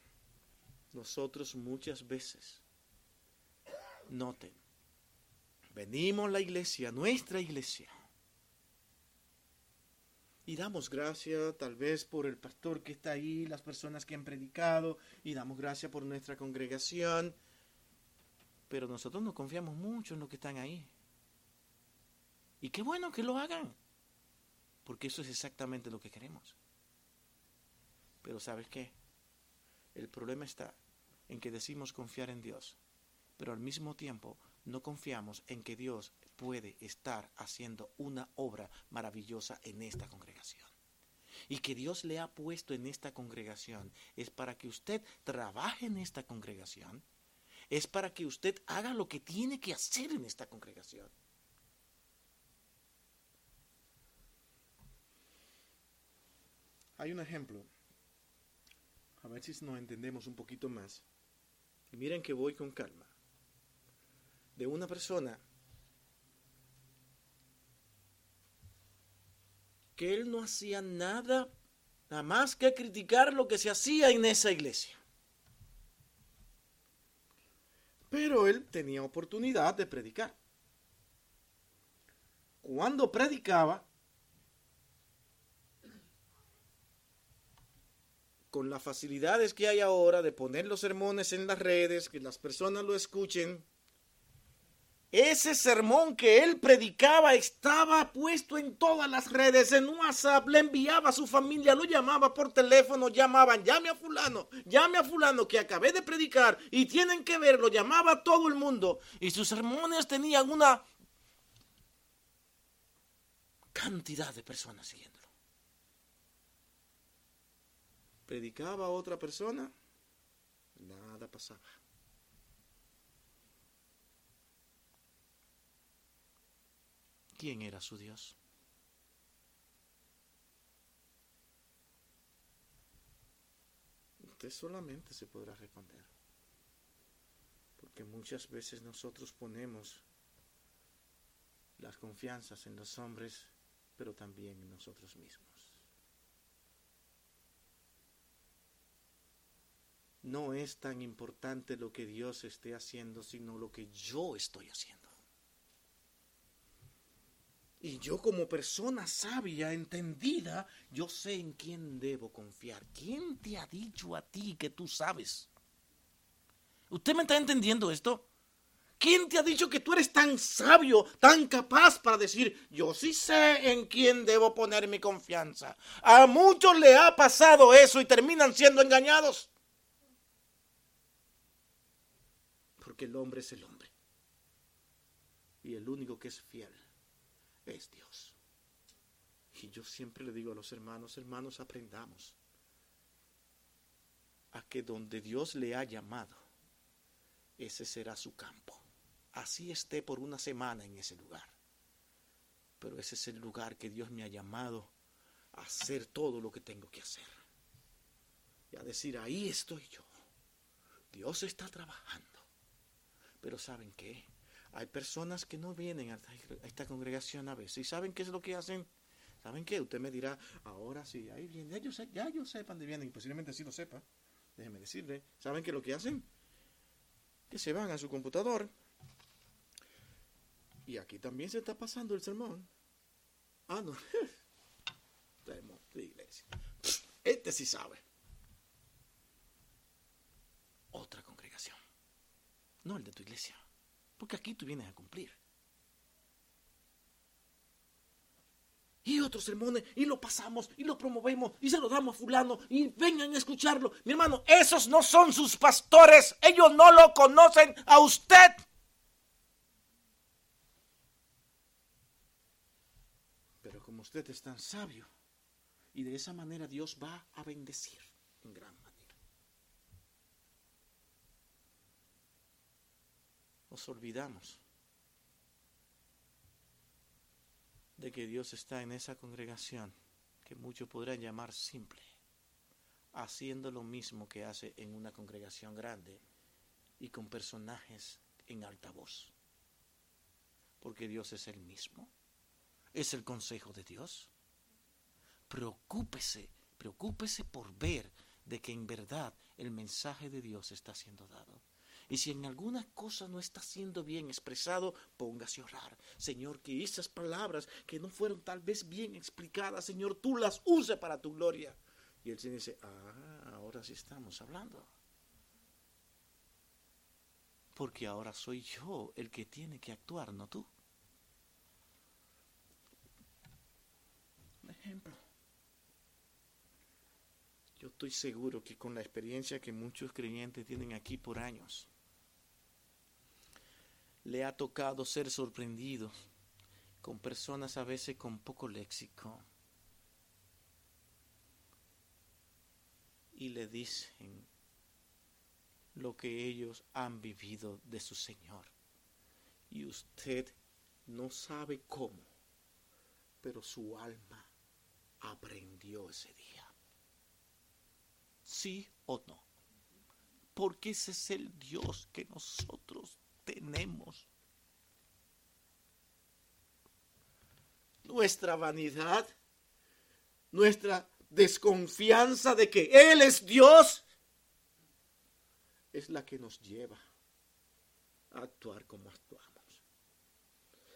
nosotros muchas veces, noten, venimos a la iglesia, nuestra iglesia, y damos gracias tal vez por el pastor que está ahí, las personas que han predicado, y damos gracias por nuestra congregación, pero nosotros no confiamos mucho en los que están ahí. Y qué bueno que lo hagan, porque eso es exactamente lo que queremos. Pero ¿sabes qué? El problema está en que decimos confiar en Dios, pero al mismo tiempo no confiamos en que Dios puede estar haciendo una obra maravillosa en esta congregación. Y que Dios le ha puesto en esta congregación es para que usted trabaje en esta congregación, es para que usted haga lo que tiene que hacer en esta congregación. Hay un ejemplo, a ver si nos entendemos un poquito más. Y miren que voy con calma. De una persona que él no hacía nada, nada más que criticar lo que se hacía en esa iglesia. Pero él tenía oportunidad de predicar. Cuando predicaba, con las facilidades que hay ahora de poner los sermones en las redes, que las personas lo escuchen, ese sermón que él predicaba estaba puesto en todas las redes, en WhatsApp, le enviaba a su familia, lo llamaba por teléfono, llamaban, llame a fulano, llame a fulano que acabé de predicar y tienen que verlo, llamaba a todo el mundo y sus sermones tenían una cantidad de personas siguiéndolo. Predicaba a otra persona, nada pasaba. ¿Quién era su Dios? Usted solamente se podrá responder. Porque muchas veces nosotros ponemos las confianzas en los hombres, pero también en nosotros mismos. No es tan importante lo que Dios esté haciendo, sino lo que yo estoy haciendo. Y yo como persona sabia, entendida, yo sé en quién debo confiar. ¿Quién te ha dicho a ti que tú sabes? ¿Usted me está entendiendo esto? ¿Quién te ha dicho que tú eres tan sabio, tan capaz para decir, yo sí sé en quién debo poner mi confianza? A muchos le ha pasado eso y terminan siendo engañados. Porque el hombre es el hombre. Y el único que es fiel es Dios. Y yo siempre le digo a los hermanos, hermanos, aprendamos a que donde Dios le ha llamado, ese será su campo así esté por una semana en ese lugar. Pero ese es el lugar que Dios me ha llamado a hacer todo lo que tengo que hacer. Y a decir, ahí estoy yo. Dios está trabajando. Pero ¿saben qué? Hay personas que no vienen a esta congregación a veces. ¿Y saben qué es lo que hacen? ¿Saben qué? Usted me dirá, ahora sí, ahí viene. Ya yo, sé, ya yo sepan de vienen, posiblemente sí lo sepa. Déjeme decirle. ¿Saben qué es lo que hacen? Que se van a su computador, y aquí también se está pasando el sermón. Ah, no. de iglesia. Este sí sabe. Otra congregación. No el de tu iglesia. Porque aquí tú vienes a cumplir. y otros sermones y lo pasamos y lo promovemos y se lo damos a fulano y vengan a escucharlo. Mi hermano, esos no son sus pastores. Ellos no lo conocen a usted. usted es tan sabio. Y de esa manera Dios va a bendecir en gran manera. Nos olvidamos de que Dios está en esa congregación que muchos podrán llamar simple, haciendo lo mismo que hace en una congregación grande y con personajes en alta voz. Porque Dios es el mismo es el consejo de Dios. Preocúpese, preocúpese por ver de que en verdad el mensaje de Dios está siendo dado. Y si en alguna cosa no está siendo bien expresado, póngase a orar. Señor, que esas palabras que no fueron tal vez bien explicadas, Señor, tú las uses para tu gloria. Y el Señor dice, ah, ahora sí estamos hablando. Porque ahora soy yo el que tiene que actuar, no tú. ejemplo. Yo estoy seguro que con la experiencia que muchos creyentes tienen aquí por años, le ha tocado ser sorprendido con personas a veces con poco léxico. Y le dicen lo que ellos han vivido de su Señor. Y usted no sabe cómo, pero su alma aprendió ese día. ¿Sí o no? Porque ese es el Dios que nosotros tenemos. Nuestra vanidad, nuestra desconfianza de que Él es Dios, es la que nos lleva a actuar como actuamos.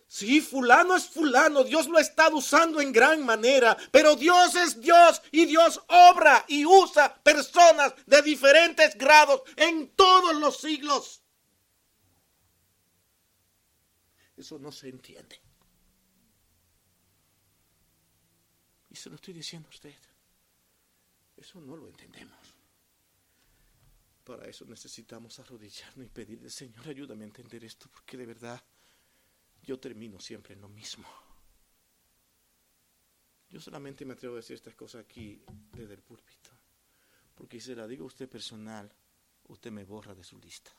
Sí, fulano es fulano, Dios lo ha estado usando en gran manera, pero Dios es Dios y Dios obra y usa personas de diferentes grados en todos los siglos. Eso no se entiende. Y se lo estoy diciendo a usted. Eso no lo entendemos. Para eso necesitamos arrodillarnos y pedirle, Señor, ayúdame a entender esto, porque de verdad yo termino siempre en lo mismo. Yo solamente me atrevo a decir estas cosas aquí desde el púlpito, porque si se la digo a usted personal, usted me borra de su lista.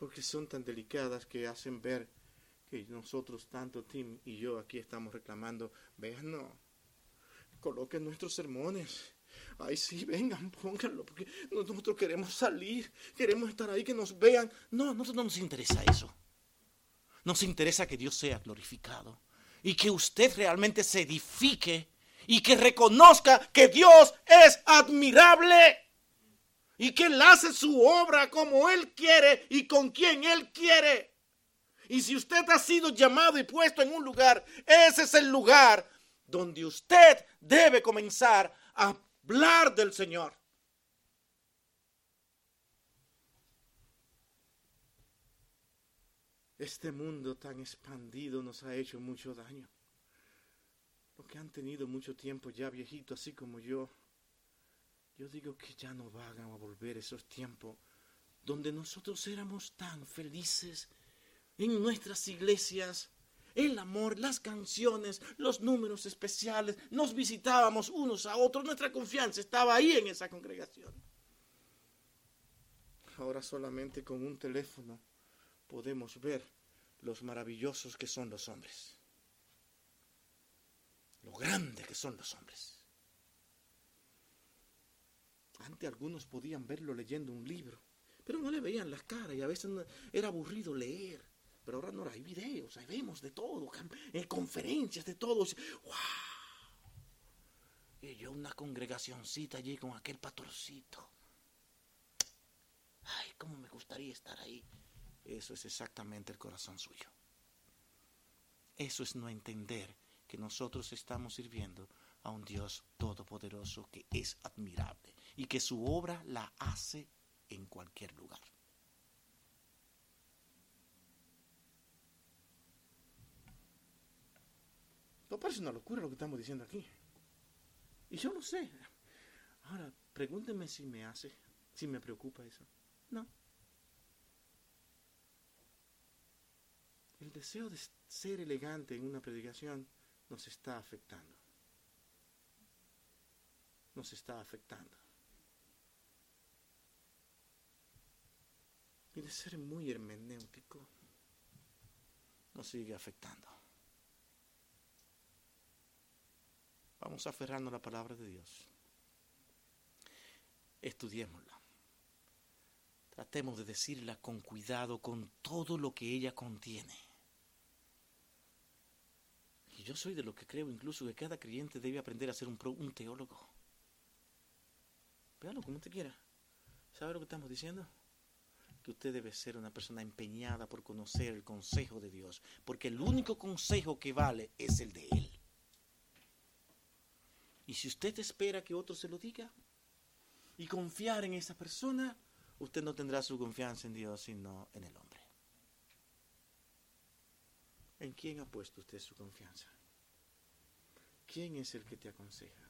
Porque son tan delicadas que hacen ver que nosotros, tanto Tim y yo, aquí estamos reclamando, vean, no, coloquen nuestros sermones Ay, sí, vengan, pónganlo, porque nosotros queremos salir, queremos estar ahí, que nos vean. No, a nosotros no nos interesa eso. Nos interesa que Dios sea glorificado y que usted realmente se edifique y que reconozca que Dios es admirable y que Él hace su obra como Él quiere y con quien Él quiere. Y si usted ha sido llamado y puesto en un lugar, ese es el lugar donde usted debe comenzar hablar del Señor. Este mundo tan expandido nos ha hecho mucho daño. Los que han tenido mucho tiempo ya viejito, así como yo, yo digo que ya no van a volver esos tiempos donde nosotros éramos tan felices en nuestras iglesias, el amor, las canciones, los números especiales, nos visitábamos unos a otros, nuestra confianza estaba ahí en esa congregación. Ahora solamente con un teléfono podemos ver los maravillosos que son los hombres, lo grande que son los hombres. Antes algunos podían verlo leyendo un libro, pero no le veían las caras y a veces era aburrido leer. Pero ahora no hay videos, ahí vemos de todo, en conferencias de todos. ¡Wow! Y yo una congregacioncita allí con aquel pastorcito. Ay, cómo me gustaría estar ahí. Eso es exactamente el corazón suyo. Eso es no entender que nosotros estamos sirviendo a un Dios todopoderoso que es admirable y que su obra la hace en cualquier lugar. No parece una locura lo que estamos diciendo aquí. Y yo lo sé. Ahora, pregúnteme si me hace, si me preocupa eso. No. El deseo de ser elegante en una predicación nos está afectando. Nos está afectando. Ser muy hermenéutico nos sigue afectando. Vamos a aferrarnos a la palabra de Dios. Estudiémosla. Tratemos de decirla con cuidado, con todo lo que ella contiene. Y yo soy de lo que creo incluso que cada creyente debe aprender a ser un, teólogo. Véalo como usted quiera. ¿Sabe lo que estamos diciendo? Que usted debe ser una persona empeñada por conocer el consejo de Dios. Porque el único consejo que vale es el de Él. Y si usted espera que otro se lo diga y confiar en esa persona, usted no tendrá su confianza en Dios, sino en el hombre. ¿En quién ha puesto usted su confianza? ¿Quién es el que te aconseja?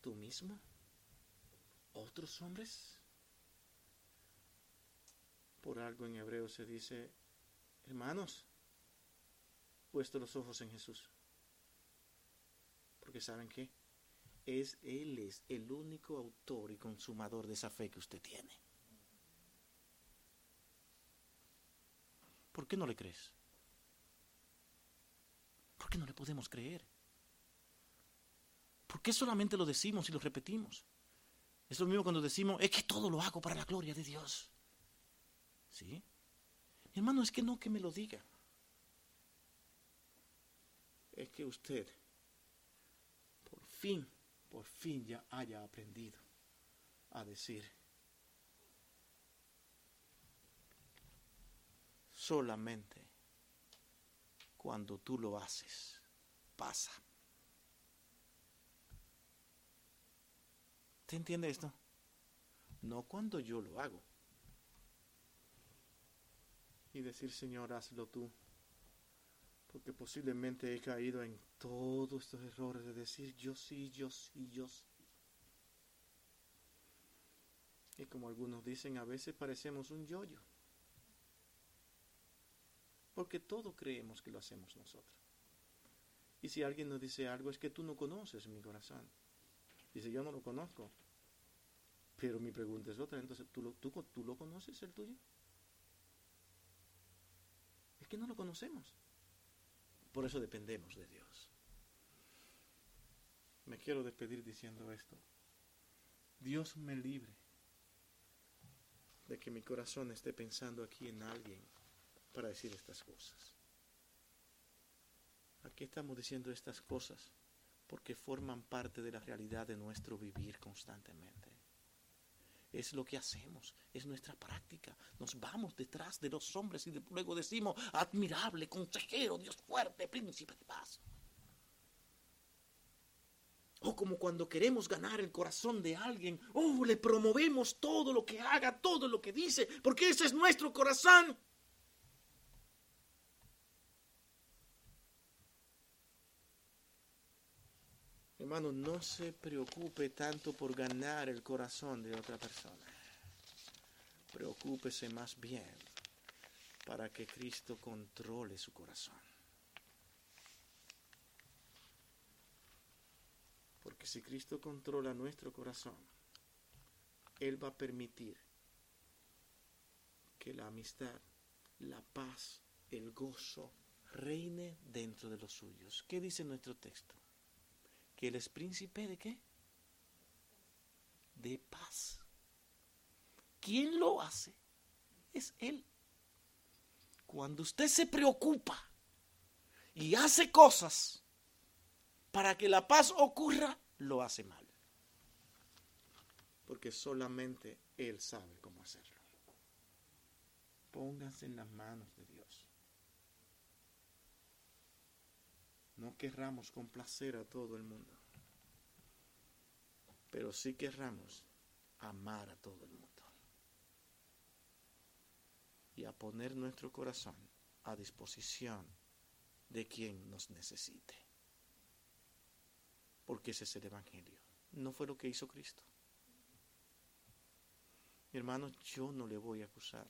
¿Tú mismo? ¿Otros hombres? Por algo en hebreo se dice, hermanos, puesto los ojos en Jesús. Porque saben qué? Es Él es el único autor y consumador de esa fe que usted tiene. ¿Por qué no le crees? ¿Por qué no le podemos creer? ¿Por qué solamente lo decimos y lo repetimos? Es lo mismo cuando decimos, es que todo lo hago para la gloria de Dios. ¿Sí? Mi hermano, es que no que me lo diga. Es que usted, por fin, por fin ya haya aprendido a decir, solamente cuando tú lo haces, pasa. ¿Te entiende esto? No cuando yo lo hago. Y decir, Señor, hazlo tú. Porque posiblemente he caído en todos estos errores de decir yo sí, yo sí, yo sí. Y como algunos dicen, a veces parecemos un yoyo. -yo porque todo creemos que lo hacemos nosotros. Y si alguien nos dice algo, es que tú no conoces mi corazón. Dice, yo no lo conozco. Pero mi pregunta es otra, entonces, ¿tú lo, tú, ¿tú lo conoces el tuyo? Que no lo conocemos. Por eso dependemos de Dios. Me quiero despedir diciendo esto. Dios me libre de que mi corazón esté pensando aquí en alguien para decir estas cosas. Aquí estamos diciendo estas cosas porque forman parte de la realidad de nuestro vivir constantemente. Es lo que hacemos, es nuestra práctica. Nos vamos detrás de los hombres y luego decimos, admirable, consejero, Dios fuerte, príncipe de paz. O como cuando queremos ganar el corazón de alguien, oh, le promovemos todo lo que haga, todo lo que dice, porque ese es nuestro corazón. Hermano, no se preocupe tanto por ganar el corazón de otra persona. Preocúpese más bien para que Cristo controle su corazón. Porque si Cristo controla nuestro corazón, Él va a permitir que la amistad, la paz, el gozo reine dentro de los suyos. ¿Qué dice nuestro texto? Que Él es príncipe de qué? De paz. ¿Quién lo hace? Es Él. Cuando usted se preocupa y hace cosas para que la paz ocurra, lo hace mal. Porque solamente Él sabe cómo hacerlo. Pónganse en las manos de Dios. No querramos complacer a todo el mundo, pero sí querramos amar a todo el mundo y a poner nuestro corazón a disposición de quien nos necesite. Porque ese es el Evangelio. No fue lo que hizo Cristo. Hermano, yo no le voy a acusar.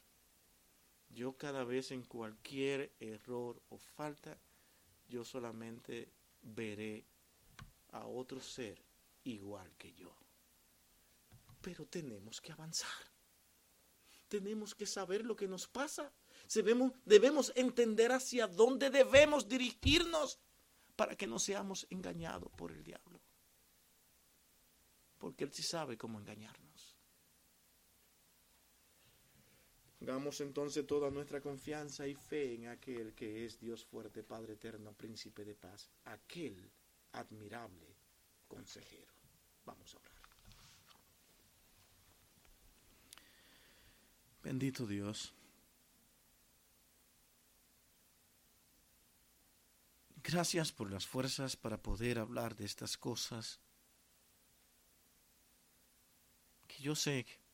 Yo cada vez en cualquier error o falta, yo solamente veré a otro ser igual que yo. Pero tenemos que avanzar tenemos que saber lo que nos pasa. Debemos, debemos entender hacia dónde debemos dirigirnos para que no seamos engañados por el diablo. Porque Él sí sabe cómo engañarnos. Pongamos entonces toda nuestra confianza y fe en aquel que es Dios fuerte, Padre eterno, príncipe de paz, aquel admirable consejero. Vamos a orar. Bendito Dios. Gracias por las fuerzas para poder hablar de estas cosas. Que yo sé que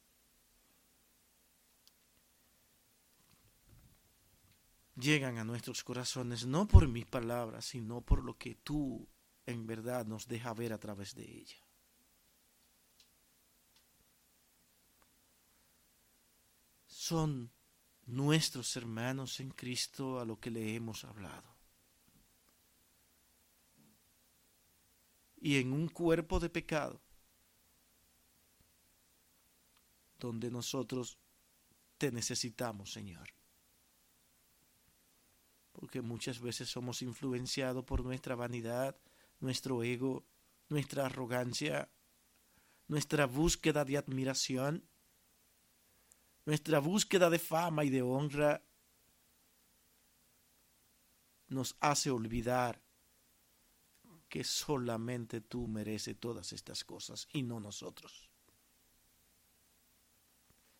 llegan a nuestros corazones no por mis palabras, sino por lo que tú en verdad nos deja ver a través de ella. son nuestros hermanos en Cristo a lo que le hemos hablado. Y en un cuerpo de pecado, donde nosotros te necesitamos, Señor. Porque muchas veces somos influenciados por nuestra vanidad, nuestro ego, nuestra arrogancia, nuestra búsqueda de admiración nuestra búsqueda de fama y de honra nos hace olvidar que solamente tú mereces todas estas cosas y no nosotros.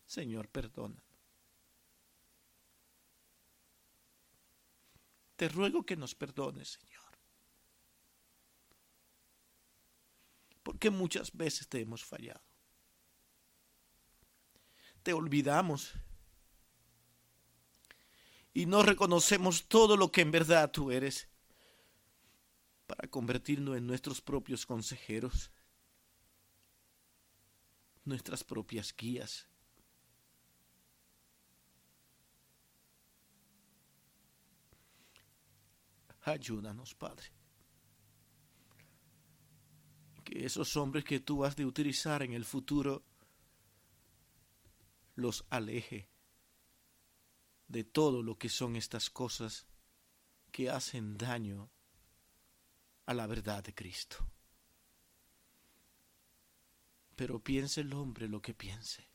Señor, perdona. Te ruego que nos perdones, Señor. Porque muchas veces te hemos fallado te olvidamos y no reconocemos todo lo que en verdad tú eres para convertirnos en nuestros propios consejeros, nuestras propias guías. Ayúdanos, Padre. Que esos hombres que tú has de utilizar en el futuro los aleje de todo lo que son estas cosas que hacen daño a la verdad de Cristo. Pero piense el hombre lo que piense.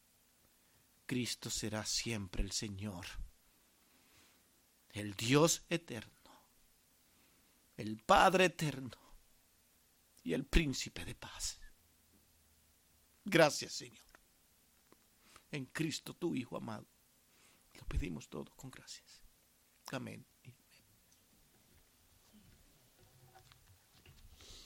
Cristo será siempre el Señor, el Dios eterno, el Padre eterno y el príncipe de paz. Gracias, Señor en Cristo, tu Hijo amado. Lo pedimos todo con gracias. Amén.